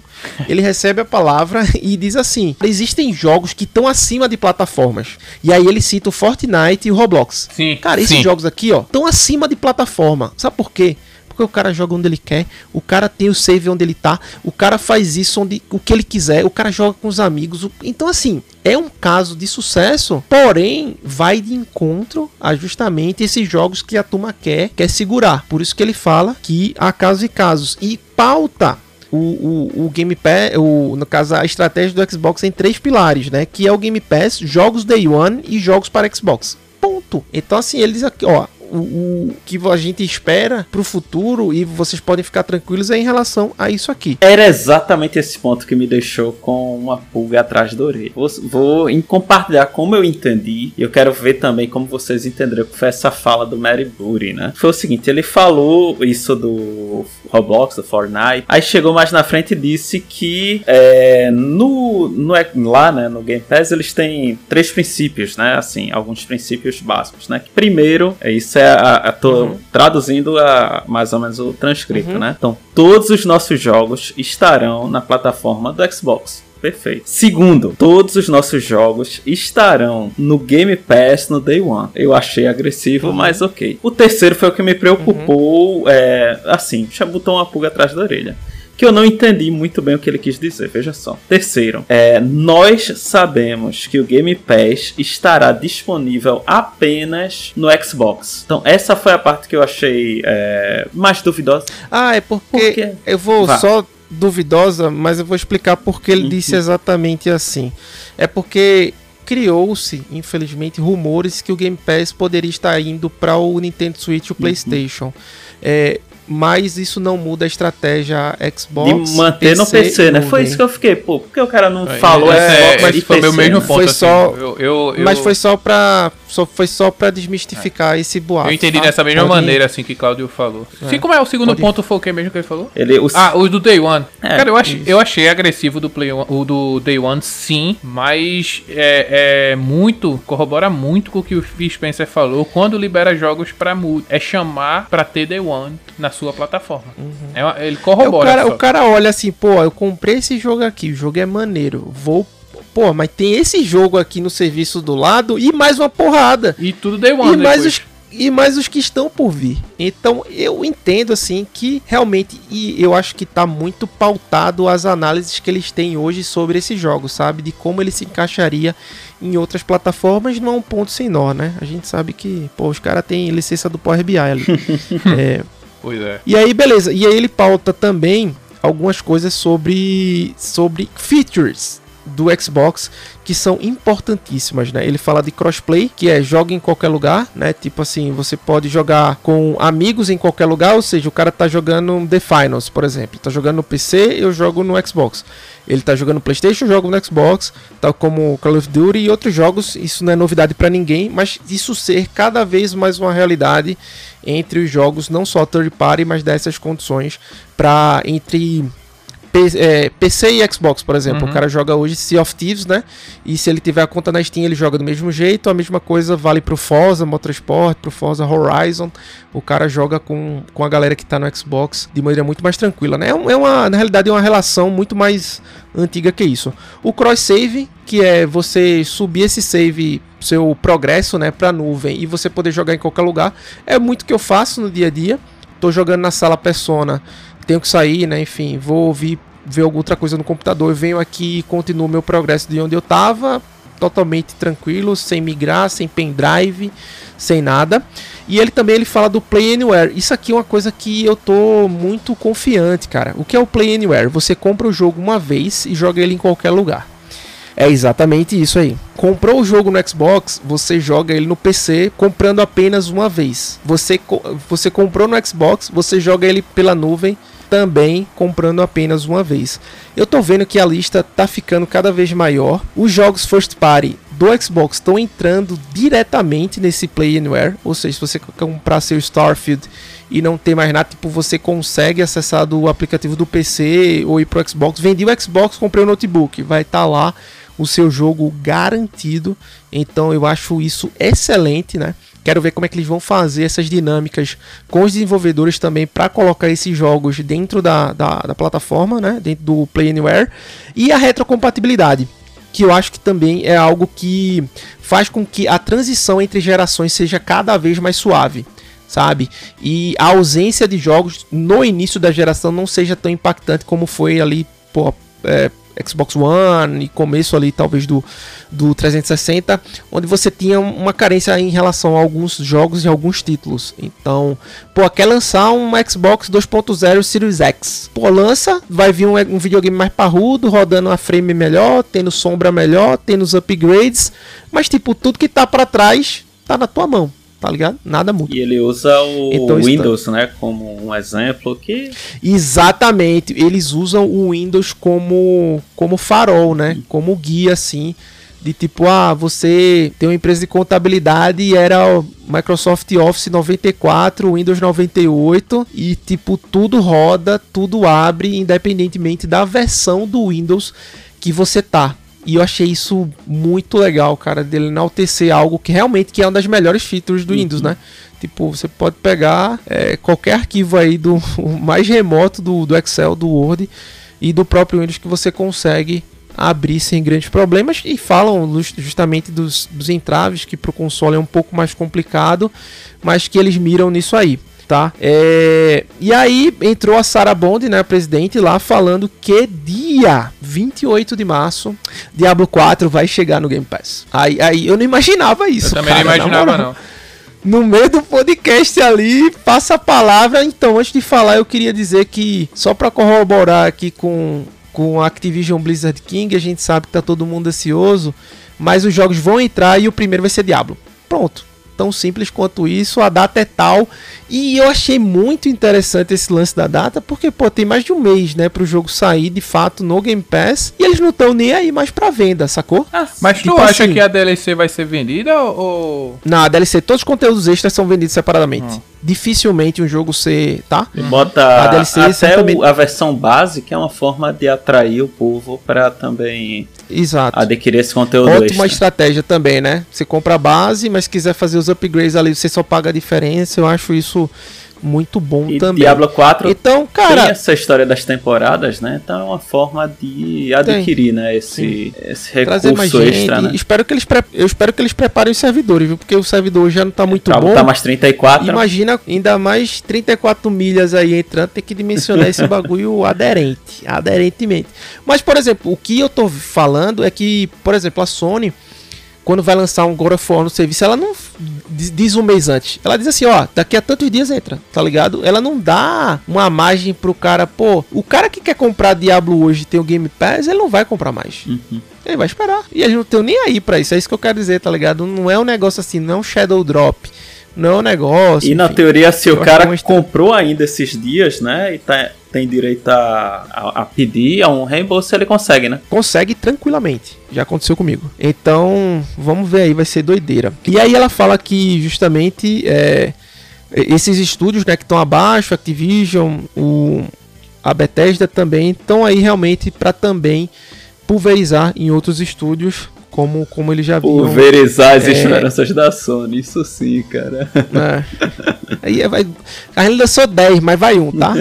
Ele recebe a palavra e diz assim: existem jogos que estão acima de plataformas. E aí ele cita o Fortnite e o Roblox. Sim, Cara, esses sim. jogos aqui, ó, estão acima de plataforma. Sabe por quê? Porque o cara joga onde ele quer, o cara tem o save onde ele tá, o cara faz isso onde o que ele quiser, o cara joga com os amigos. Então, assim, é um caso de sucesso, porém, vai de encontro a justamente esses jogos que a turma quer, quer segurar. Por isso que ele fala que há casos e casos. E pauta o, o, o Game Pass, o, no caso, a estratégia do Xbox em três pilares, né? Que é o Game Pass, jogos Day One e jogos para Xbox. Ponto. Então, assim, ele diz aqui, ó. O, o que a gente espera pro futuro e vocês podem ficar tranquilos é em relação a isso aqui. Era exatamente esse ponto que me deixou com uma pulga atrás da orelha. Vou, vou compartilhar como eu entendi, e eu quero ver também como vocês entenderam que foi essa fala do Mary Booty, né? Foi o seguinte, ele falou isso do Roblox, do Fortnite, aí chegou mais na frente e disse que é, no, no, lá né, no Game Pass eles têm três princípios, né? Assim, alguns princípios básicos, né? Que primeiro, é isso é a, a- tô traduzindo a, mais ou menos o transcrito, né? Então, todos os nossos jogos estarão na plataforma do Xbox. Perfeito. Segundo, todos os nossos jogos estarão no Game Pass no Day One. Eu achei agressivo, mas ok. O terceiro foi o que me preocupou. É, assim, já botou uma pulga atrás da orelha. Que eu não entendi muito bem o que ele quis dizer. Veja só. Terceiro, é, nós sabemos que o Game Pass estará disponível apenas no Xbox. Então, essa foi a parte que eu achei é, mais duvidosa. Ah, é porque eu vou Vá. só duvidosa, mas eu vou explicar porque ele disse exatamente assim. É porque criou-se, infelizmente, rumores que o Game Pass poderia estar indo para o Nintendo Switch e o PlayStation. É, mas isso não muda a estratégia Xbox. de manter no PC, né? Foi isso que eu fiquei, pô, por que o cara não falou é, Xbox é, e esse foi PC, meu mesmo né? ponto. Foi assim. só- Eu, eu, eu- Mas foi só pra. Só, foi só pra desmistificar esse boato. Eu entendi tá? dessa mesma Pode- maneira, assim, que Claudio falou. Sim, como é o segundo Pode- ponto? Foi o que mesmo que ele falou? Ele, o, Ah, o do Day One. É, Cara, eu achei, eu achei agressivo do Play One- o do Day One, sim, mas é, é muito, corrobora muito com o que o Phil Spencer falou quando libera jogos pra multi. É chamar pra ter Day One na sua plataforma. É uma- ele É, corrobora. o, cara, o cara olha assim, pô, eu comprei esse jogo aqui, o jogo é maneiro. Vou. Pô, mas tem esse jogo aqui no serviço do lado e mais uma porrada. E tudo Day One E mais, os, e mais os que estão por vir. Então eu entendo assim que realmente, e eu acho que tá muito pautado as análises que eles têm hoje sobre esse jogo, sabe? De como ele se encaixaria em outras plataformas, não é um ponto sem nó, né? A gente sabe que, pô, os caras têm licença do Power BI ali. [LAUGHS] é, Pois é. e aí, beleza. E aí ele pauta também algumas coisas sobre sobre features do Xbox que são importantíssimas, né? Ele fala de crossplay, que é joga em qualquer lugar, né? Tipo assim, você pode jogar com amigos em qualquer lugar, ou seja, o cara tá jogando The Finals, por exemplo, tá jogando no PC, eu jogo no Xbox. Ele tá jogando no PlayStation, eu jogo no Xbox, tal como Call of Duty e outros jogos. Isso não é novidade para ninguém, mas isso ser cada vez mais uma realidade entre os jogos, não só third party, mas dessas condições para entre é, PC e Xbox, por exemplo. Uhum. O cara joga hoje Sea of Thieves, né? E se ele tiver a conta na Steam, ele joga do mesmo jeito. A mesma coisa vale pro Forza Motorsport, pro Forza Horizon. O cara joga com, com a galera que tá no Xbox de maneira muito mais tranquila, né? É, é uma, na realidade, é uma relação muito mais antiga que isso. O cross save, que é você subir esse save, seu progresso, né, pra nuvem e você poder jogar em qualquer lugar, é muito que eu faço no dia a dia. Tô jogando na sala Persona tenho que sair, né? Enfim, vou ouvir, ver alguma outra coisa no computador. Venho aqui e continuo meu progresso de onde eu tava, totalmente tranquilo, sem migrar, sem pendrive, sem nada. E ele também ele fala do Play Anywhere. Isso aqui é uma coisa que eu tô muito confiante, cara. O que é o Play Anywhere? Você compra o jogo uma vez e joga ele em qualquer lugar. É exatamente isso aí. Comprou o jogo no Xbox, você joga ele no PC comprando apenas uma vez. Você, você comprou no Xbox, você joga ele pela nuvem também comprando apenas uma vez. Eu tô vendo que a lista tá ficando cada vez maior. Os jogos first party do Xbox estão entrando diretamente nesse Play Anywhere, ou seja, se você comprar seu Starfield e não ter mais nada, tipo, você consegue acessar do aplicativo do PC ou ir pro Xbox. Vendi o Xbox, comprei o notebook, vai estar tá lá o seu jogo garantido. Então eu acho isso excelente, né? Quero ver como é que eles vão fazer essas dinâmicas com os desenvolvedores também para colocar esses jogos dentro da, da, da, plataforma, né? dentro do Play Anywhere. E a retrocompatibilidade, que eu acho que também é algo que faz com que a transição entre gerações seja cada vez mais suave. Sabe? E a ausência de jogos no início da geração não seja tão impactante como foi ali pô, é, Xbox One e começo ali talvez do, do 360, onde você tinha uma carência em relação a alguns jogos e alguns títulos. Então, pô, quer lançar um Xbox 2.0 Series X. Pô, lança, vai vir um, um videogame mais parrudo, rodando a frame melhor, tendo sombra melhor, tendo os upgrades, mas tipo, tudo que tá para trás tá na tua mão tá ligado? Nada muda. E ele usa o então, Windows, né, como um exemplo que Exatamente, eles usam o Windows como como farol, né? Como guia assim, de tipo, ah, você tem uma empresa de contabilidade e era o Microsoft Office 94, Windows 98 e tipo tudo roda, tudo abre independentemente da versão do Windows que você tá. E eu achei isso muito legal, cara, dele enaltecer algo que realmente que é uma das melhores features do uhum. Windows, né? Tipo, você pode pegar é, qualquer arquivo aí do [LAUGHS] mais remoto do, do Excel, do Word e do próprio Windows que você consegue abrir sem grandes problemas e falam justamente dos, dos entraves que para o console é um pouco mais complicado, mas que eles miram nisso aí tá? É... E aí entrou a Sarah Bond, né, a presidente, lá falando que dia 28 de março, Diablo 4 vai chegar no Game Pass. Aí, aí eu não imaginava isso. Eu também cara, não imaginava, não. No meio do podcast ali, passa a palavra. Então, antes de falar, eu queria dizer que, só para corroborar aqui com, com a Activision Blizzard King, a gente sabe que tá todo mundo ansioso, mas os jogos vão entrar e o primeiro vai ser Diablo. Pronto tão simples quanto isso, a data é tal. E eu achei muito interessante esse lance da data, porque, pô, tem mais de um mês, né, pro jogo sair de fato no Game Pass, e eles não estão nem aí mais pra venda, sacou? Ah, mas tipo tu acha assim, que a DLC vai ser vendida ou. Não, a DLC, todos os conteúdos extras são vendidos separadamente. Hum. Dificilmente um jogo ser, tá? E bota a DLC até o, a versão base, que é uma forma de atrair o povo para também Exato. adquirir esse conteúdo Ótima extra. estratégia também, né? Você compra a base, mas quiser fazer os upgrades ali, você só paga a diferença. Eu acho isso muito bom e também. Diablo 4 então, cara, tem essa história das temporadas, né? Então é uma forma de adquirir, tem, né? Esse, esse recurso mais gente, extra, né? Espero que eles eu espero que eles preparem os servidores, viu? Porque o servidor já não tá muito tá, bom. Tá mais 34. Imagina ainda mais 34 milhas aí entrando, tem que dimensionar esse [LAUGHS] bagulho aderente, aderentemente. Mas, por exemplo, o que eu tô falando é que, por exemplo, a Sony quando vai lançar um God of War no serviço, ela não diz um mês antes. Ela diz assim, ó, daqui a tantos dias entra, tá ligado? Ela não dá uma margem pro cara, pô, o cara que quer comprar Diablo hoje tem o Game Pass, ele não vai comprar mais. Uhum. Ele vai esperar. E a gente não tem nem aí pra isso. É isso que eu quero dizer, tá ligado? Não é um negócio assim, não é um Shadow Drop. Não é um negócio. E enfim, na teoria, se o cara comprou ainda esses dias, né? E tá tem direito a, a, a, pedir a um reembolso, ele consegue, né? Consegue tranquilamente. Já aconteceu comigo. Então, vamos ver aí, vai ser doideira. E aí ela fala que justamente é, esses estúdios né, que estão abaixo, Activision, o, a Bethesda também estão aí realmente para também pulverizar em outros estúdios como, como ele já viu. Pulverizar as é... esperanças da Sony, isso sim, cara. É. Aí é, vai. A gente lançou 10, mas vai um, tá?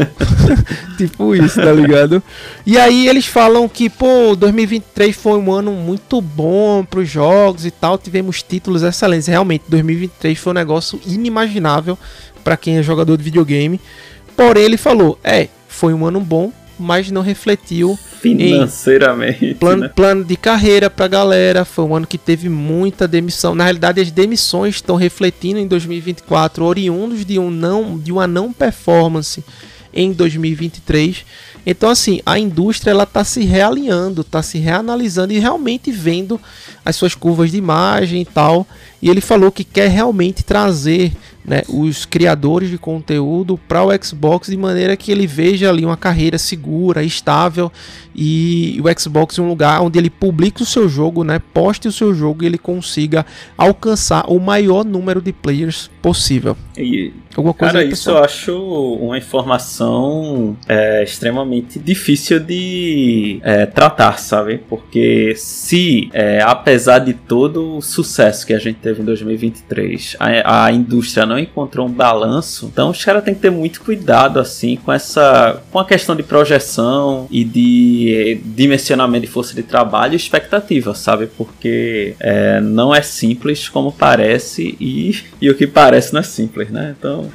[LAUGHS] tipo isso, tá ligado? E aí eles falam que, pô, 2023 foi um ano muito bom pros jogos e tal. Tivemos títulos excelentes. Realmente, 2023 foi um negócio inimaginável para quem é jogador de videogame. Porém, ele falou: é, foi um ano bom, mas não refletiu financeiramente. Plano, né? plano de carreira pra galera. Foi um ano que teve muita demissão. Na realidade, as demissões estão refletindo em 2024, oriundos de, um não, de uma não performance em 2023. Então, assim, a indústria ela está se realinhando, está se reanalisando e realmente vendo as suas curvas de imagem e tal. E ele falou que quer realmente trazer né, os criadores de conteúdo para o Xbox de maneira que ele veja ali uma carreira segura, estável e o Xbox em um lugar onde ele publique o seu jogo, né, poste o seu jogo e ele consiga alcançar o maior número de players possível. E, Alguma coisa cara, isso eu acho uma informação é, extremamente difícil de é, tratar, sabe? Porque se, é, apesar de todo o sucesso que a gente teve em 2023, a, a indústria não encontrou um balanço, então os caras têm que ter muito cuidado assim com essa, com a questão de projeção e de dimensionamento de força de trabalho e expectativa, sabe? Porque é, não é simples como parece e, e o que parece não é simples, né? Então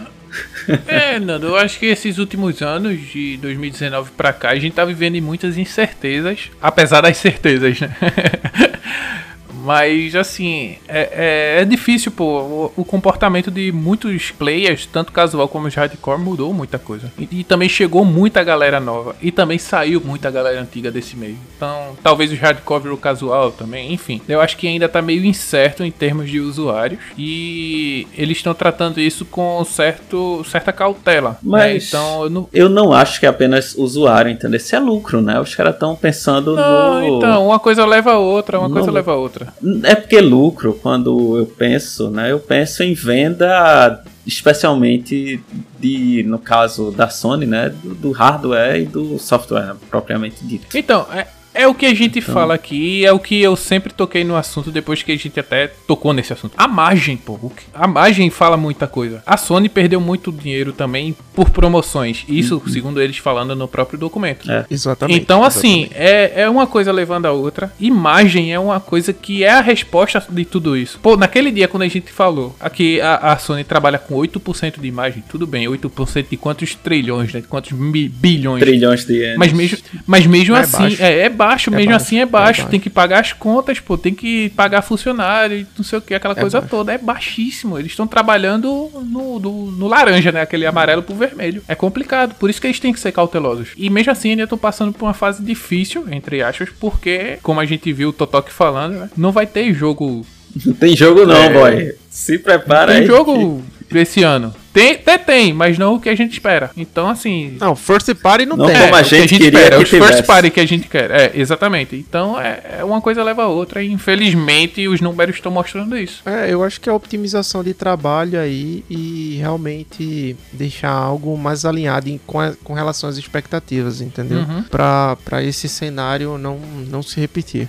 [LAUGHS] é, Nando, eu acho que esses últimos anos, de 2019 pra cá, a gente tá vivendo muitas incertezas, apesar das certezas, né? [LAUGHS] Mas, assim, é, é, é difícil, pô. O, o, comportamento de muitos players, tanto casual como hardcore, mudou muita coisa. E, e, também chegou muita galera nova. E também saiu muita galera antiga desse meio. Então, talvez o hardcore virou casual também. Enfim, eu acho que ainda tá meio incerto em termos de usuários. E eles estão tratando isso com certo, certa cautela. Né? Mas né? então, eu não... eu não acho que é apenas usuário, entendeu? Isso é lucro, né? Os caras estão pensando não, no. Então, uma coisa leva a outra, uma no... coisa leva a outra. É porque lucro, quando eu penso, né? Eu penso em venda especialmente de, no caso da Sony, né, do, do hardware e do software propriamente dito. Então, é, é o que a gente então... fala aqui, é o que eu sempre toquei no assunto depois que a gente até tocou nesse assunto. A margem, pô. A margem fala muita coisa. A Sony perdeu muito dinheiro também por promoções. Isso, uhum. segundo eles falando no próprio documento. É. Exatamente. Então, assim, exatamente. É, é uma coisa levando a outra. Imagem é uma coisa que é a resposta de tudo isso. Pô, naquele dia quando a gente falou aqui a, a Sony trabalha com 8% de imagem, tudo bem, 8% de quantos trilhões, né? De quantos bilhões. Trilhões de anos. Mas mesmo, mas mesmo é assim, baixo. é, é baixo baixo, é mesmo baixo, assim é baixo. é baixo. Tem que pagar as contas, pô, tem que pagar funcionário, não sei o que, aquela é coisa baixo. toda. É baixíssimo. Eles estão trabalhando no, no, no, laranja, né? Aquele amarelo pro vermelho. É complicado, por isso que eles têm que ser cautelosos. E mesmo assim, ainda estão passando por uma fase difícil, entre aspas, porque, como a gente viu o Totok falando, né, não vai ter jogo. Não tem jogo não, é... boy. Se prepara tem aí. Tem jogo que... esse ano. Tem, até tem, mas não o que a gente espera. Então, assim. Não, First Party não, não tem. Como a gente, a gente queria espera, que os tivesse. First Party que a gente quer. É, exatamente. Então, é, é uma coisa leva a outra. E infelizmente os números estão mostrando isso. É, eu acho que é a optimização de trabalho aí e realmente deixar algo mais alinhado em, com, a, com relação às expectativas, entendeu? Uhum. Pra, pra esse cenário não, não se repetir.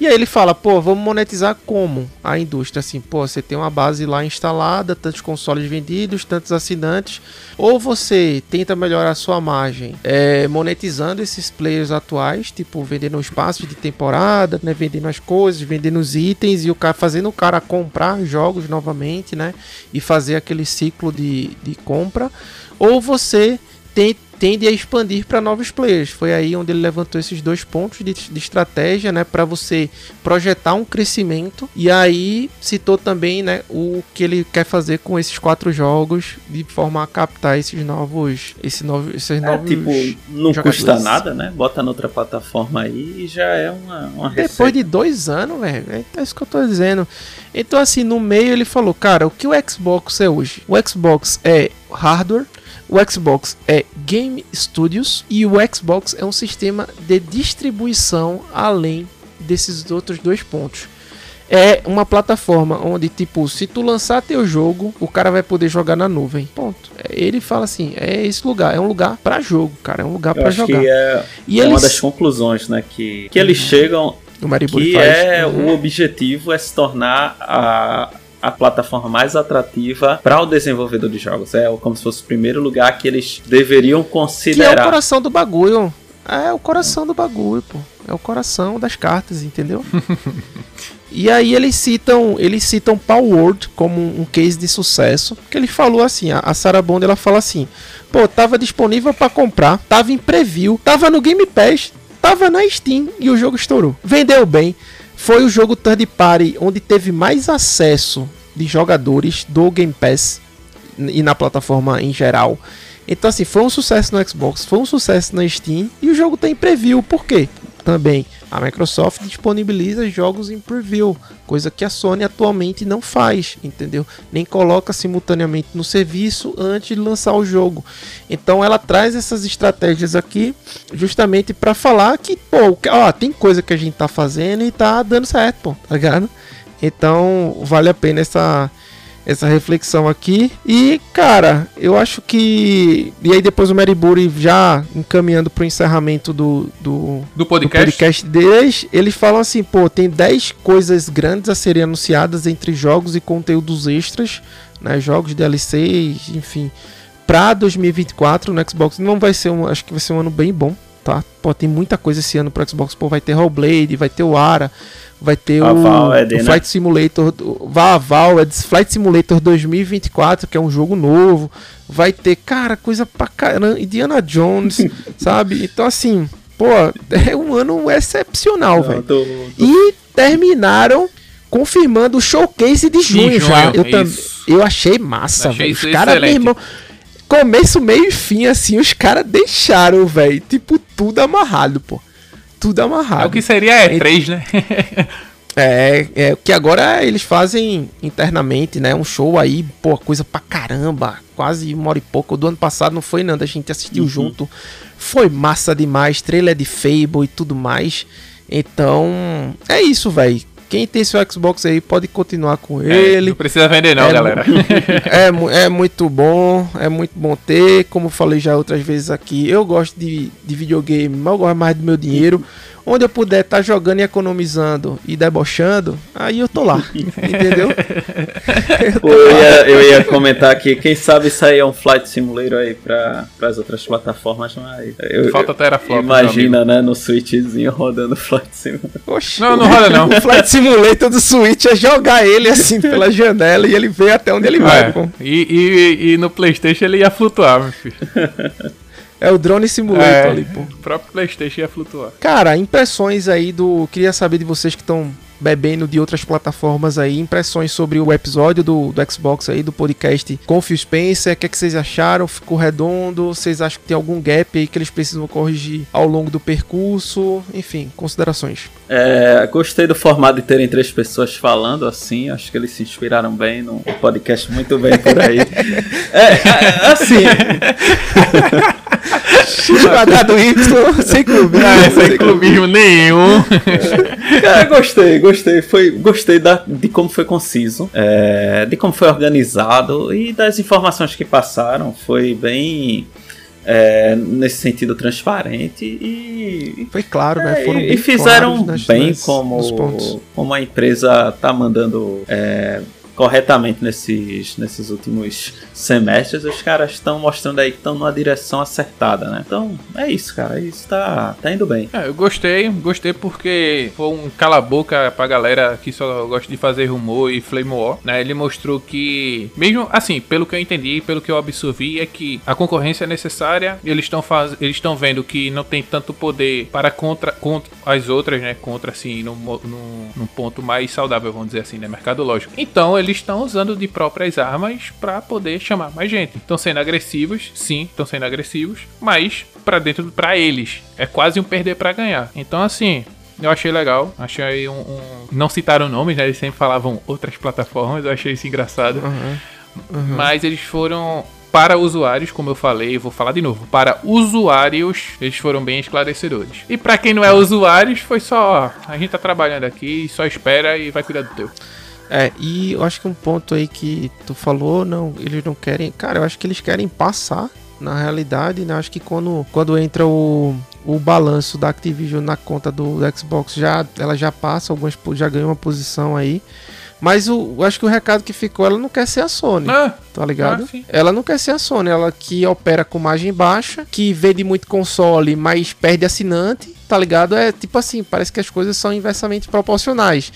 E aí ele fala, pô, vamos monetizar como? A indústria, assim, pô, você tem uma base lá instalada, tantos consoles vendidos, tantos assinantes, ou você tenta melhorar sua margem é, monetizando esses players atuais, tipo vendendo espaços de temporada, né, vendendo as coisas, vendendo os itens e o cara fazendo o cara comprar jogos novamente, né, e fazer aquele ciclo de, de compra, ou você tenta tende a expandir para novos players. Foi aí onde ele levantou esses dois pontos de, de estratégia, né, para você projetar um crescimento. E aí citou também, né, o que ele quer fazer com esses quatro jogos de forma a captar esses novos, esse novo, esses é, novos. Tipo, não jogadores. custa nada, né? Bota noutra plataforma aí e já é uma, uma Depois de dois anos, velho, é isso que eu tô dizendo. Então assim, no meio ele falou, cara, o que o Xbox é hoje? O Xbox é hardware o Xbox é Game Studios e o Xbox é um sistema de distribuição além desses outros dois pontos. é uma plataforma onde, tipo, se tu lançar teu jogo, o cara vai poder jogar na nuvem. Ponto. Ele fala assim, é esse lugar, é um lugar para jogo, cara, é um lugar para jogar. Que é, e é eles... uma das conclusões, né, que, que eles chegam que é uhum. o objetivo é se tornar a, a plataforma mais atrativa para o desenvolvedor de jogos. É como se fosse o primeiro lugar que eles deveriam considerar. Que é o coração do bagulho. É o coração do bagulho, pô. É o coração das cartas, entendeu? [LAUGHS] e aí eles citam, eles citam Word como um case de sucesso, que ele falou assim, a Sarah Bond ela fala assim: "Pô, tava disponível para comprar, tava em preview, tava no Game Pass, tava na Steam e o jogo estourou. Vendeu bem. Foi o jogo third party onde teve mais acesso de jogadores do Game Pass e na plataforma em geral. Então, assim, foi um sucesso no Xbox, foi um sucesso na Steam e o jogo tem preview. Por quê? Também a Microsoft disponibiliza jogos em preview, coisa que a Sony atualmente não faz, entendeu? Nem coloca simultaneamente no serviço antes de lançar o jogo. Então ela traz essas estratégias aqui justamente para falar que, pô, ó, tem coisa que a gente tá fazendo e tá dando certo, pô, tá ligado? Então vale a pena essa essa reflexão aqui. E, cara, eu acho que. E aí depois o Mariburi já encaminhando pro encerramento do, do, do, podcast. do podcast deles, eles falam assim, pô, tem 10 coisas grandes a serem anunciadas entre jogos e conteúdos extras, né? Jogos, DLCs, enfim. Pra 2024 no Xbox não vai ser um. Acho que vai ser um ano bem bom, tá? Pô, tem muita coisa esse ano pro Xbox. Pô, vai ter Hellblade, vai ter o Ara vai ter o, Valed, o né? Flight Simulator, Vaval, é Flight Simulator 2024, que é um jogo novo. Vai ter, cara, coisa pra caramba, Indiana Jones, [LAUGHS] sabe? Então, assim, pô, é um ano excepcional, velho. Tô... E terminaram confirmando o showcase de junho, junho já. Eu, tam, eu achei massa, velho. Os caras, meu irmão, começo, meio e fim, assim, os caras deixaram, velho, tipo, tudo amarrado, pô tudo amarrado. É o que seria E3, né? [LAUGHS] é, é que agora eles fazem internamente, né? Um show aí, pô, coisa pra caramba. Quase uma hora e pouco. Do ano passado não foi nada, a gente assistiu uhum. junto. Foi massa demais, trailer de Fable e tudo mais. Então, é isso, velho. Quem tem seu Xbox aí pode continuar com é, ele. Não precisa vender não, é, galera. [LAUGHS] é, é muito bom, é muito bom ter. Como falei já outras vezes aqui, eu gosto de, de videogame, mas eu gosto mais do meu dinheiro onde eu puder estar tá jogando e economizando e debochando, aí eu tô lá, [LAUGHS] entendeu? [LAUGHS] eu, Pô, eu, ia, eu, ia, comentar aqui, quem sabe sair é um Flight Simulator aí para as outras plataformas, mas eu, Falta Teraflop. Imagina, né, no Switchzinho rodando Flight Simulator. Oxi, não, não roda não. O [LAUGHS] Flight Simulator do Switch é jogar ele assim pela janela e ele vê até onde ele vai. É, e, e, e no Playstation ele ia flutuar, meu filho. É o Drone Simulator é, ali, pô. O próprio PlayStation ia flutuar. Cara, impressões aí do. Queria saber de vocês que estão bebendo de outras plataformas aí, impressões sobre o episódio do, do Xbox aí, do podcast com o Phil Spencer, o que, é que vocês acharam? Ficou redondo? Vocês acham que tem algum gap aí que eles precisam corrigir ao longo do percurso? Enfim, considerações. É, gostei do formato de terem três pessoas falando assim, acho que eles se inspiraram bem no podcast muito bem por aí. [LAUGHS] é, é assim... X quadrado Y sem clubismo. Ah, sem clubismo nenhum. É. Cara, gostei, gostei. Foi, gostei da, de como foi conciso, é, de como foi organizado e das informações que passaram. Foi bem. É, nesse sentido transparente e foi claro, né? É, Foram e fizeram bem nas, como, como a empresa tá mandando é, corretamente nesses, nesses últimos semestres, os caras estão mostrando aí que estão numa direção acertada, né? Então, é isso, cara. Isso tá, tá indo bem. É, eu gostei, gostei porque foi um cala-boca pra galera que só gosta de fazer rumor e flame war, né? Ele mostrou que, mesmo assim, pelo que eu entendi, pelo que eu absorvi, é que a concorrência é necessária, eles estão faz... eles estão vendo que não tem tanto poder para contra, contra as outras, né? Contra, assim, num, num, num ponto mais saudável, vamos dizer assim, né? Mercadológico. Então, eles estão usando de próprias armas para poder chamar mais gente. Estão sendo agressivos, sim, estão sendo agressivos, mas para dentro para eles é quase um perder para ganhar. Então assim, eu achei legal, achei um, um... não citaram nomes, né? Eles sempre falavam outras plataformas, eu achei isso engraçado. Uhum. Uhum. Mas eles foram para usuários, como eu falei, vou falar de novo, para usuários, eles foram bem esclarecedores. E para quem não é usuário, foi só, ó, a gente tá trabalhando aqui, só espera e vai cuidar do teu. É, e eu acho que um ponto aí que tu falou, não, eles não querem. Cara, eu acho que eles querem passar na realidade, né? Acho que quando, quando entra o, o balanço da Activision na conta do, Xbox, já, ela já passa, algumas já ganha uma posição aí. Mas o, eu acho que o recado que ficou, ela não quer ser a Sony. Ah, Tá ligado? Ah, ela não quer ser a Sony, ela que opera com margem baixa, que vende muito console, mas perde assinante, tá ligado? É tipo assim, parece que as coisas são inversamente proporcionais.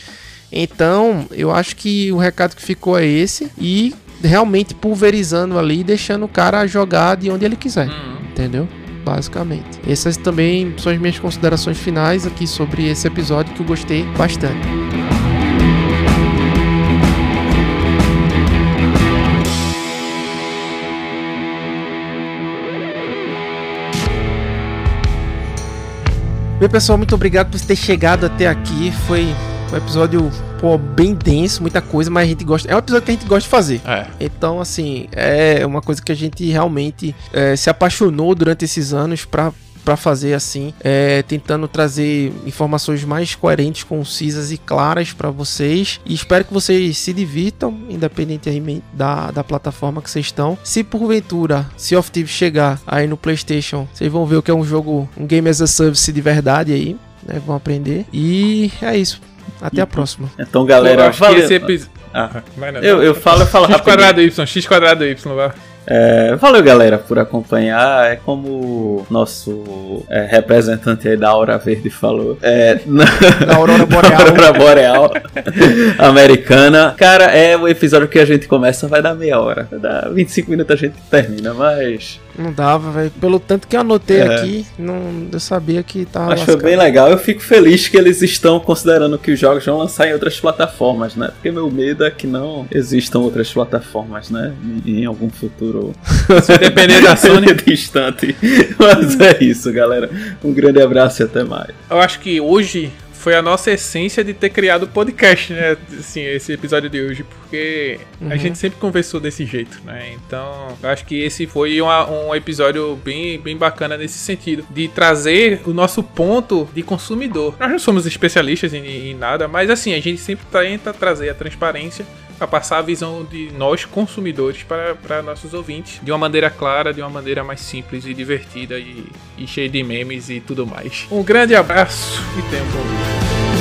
Então, eu acho que o recado que ficou é esse e realmente pulverizando ali, deixando o cara jogar de onde ele quiser, Uhum. entendeu? Basicamente. Essas também são as minhas considerações finais aqui sobre esse episódio que eu gostei bastante. Bem, pessoal, muito obrigado por ter chegado até aqui. Foi um episódio pô, bem denso, muita coisa, mas a gente gosta. É um episódio que a gente gosta de fazer. É. Então, assim, é uma coisa que a gente realmente é, se apaixonou durante esses anos pra para fazer assim, é, tentando trazer informações mais coerentes, concisas e claras para vocês. E espero que vocês se divirtam, independentemente da, da plataforma que vocês estão. Se porventura Sea of Thieves chegar aí no PlayStation, vocês vão ver o que é um jogo, um game as a service de verdade aí, né? Vão aprender. E é isso. Até a próxima. Então, Eu galera, acho que valeu. esse episódio. Ah, Vai eu, eu falo, eu falo X rapidinho. quadrado Y, X quadrado Y, vai. É, valeu, galera, por acompanhar. É como o nosso é, representante aí da Aura Verde falou. É, na, Da Aurora [LAUGHS] Boreal. Aurora Boreal [LAUGHS] americana. Cara, é o episódio que a gente começa, vai dar meia hora. Vai dar 25 minutos a gente termina, mas. Não dava, velho. Pelo tanto que eu anotei É. aqui, não, eu sabia que tava. Mas foi lascado. bem legal. Eu fico feliz que eles estão considerando que os jogos vão lançar em outras plataformas, né? Porque meu medo é que não existam outras plataformas, né? Em em algum futuro [LAUGHS] Se depender da Sony. [LAUGHS] distante. Mas é isso, galera. Um grande abraço e até mais. Eu acho que hoje foi a nossa essência de ter criado o podcast, né? Assim, esse episódio de hoje, porque a Uhum. gente sempre conversou desse jeito, né? Então, eu acho que esse foi uma- um episódio bem, bem bacana nesse sentido, de trazer o nosso ponto de consumidor. Nós não somos especialistas em, em nada, mas assim, a gente sempre tenta trazer a transparência para passar a visão de nós consumidores para, para nossos ouvintes de uma maneira clara, de uma maneira mais simples e divertida e, e cheia de memes e tudo mais. Um grande abraço e tenham um bom dia.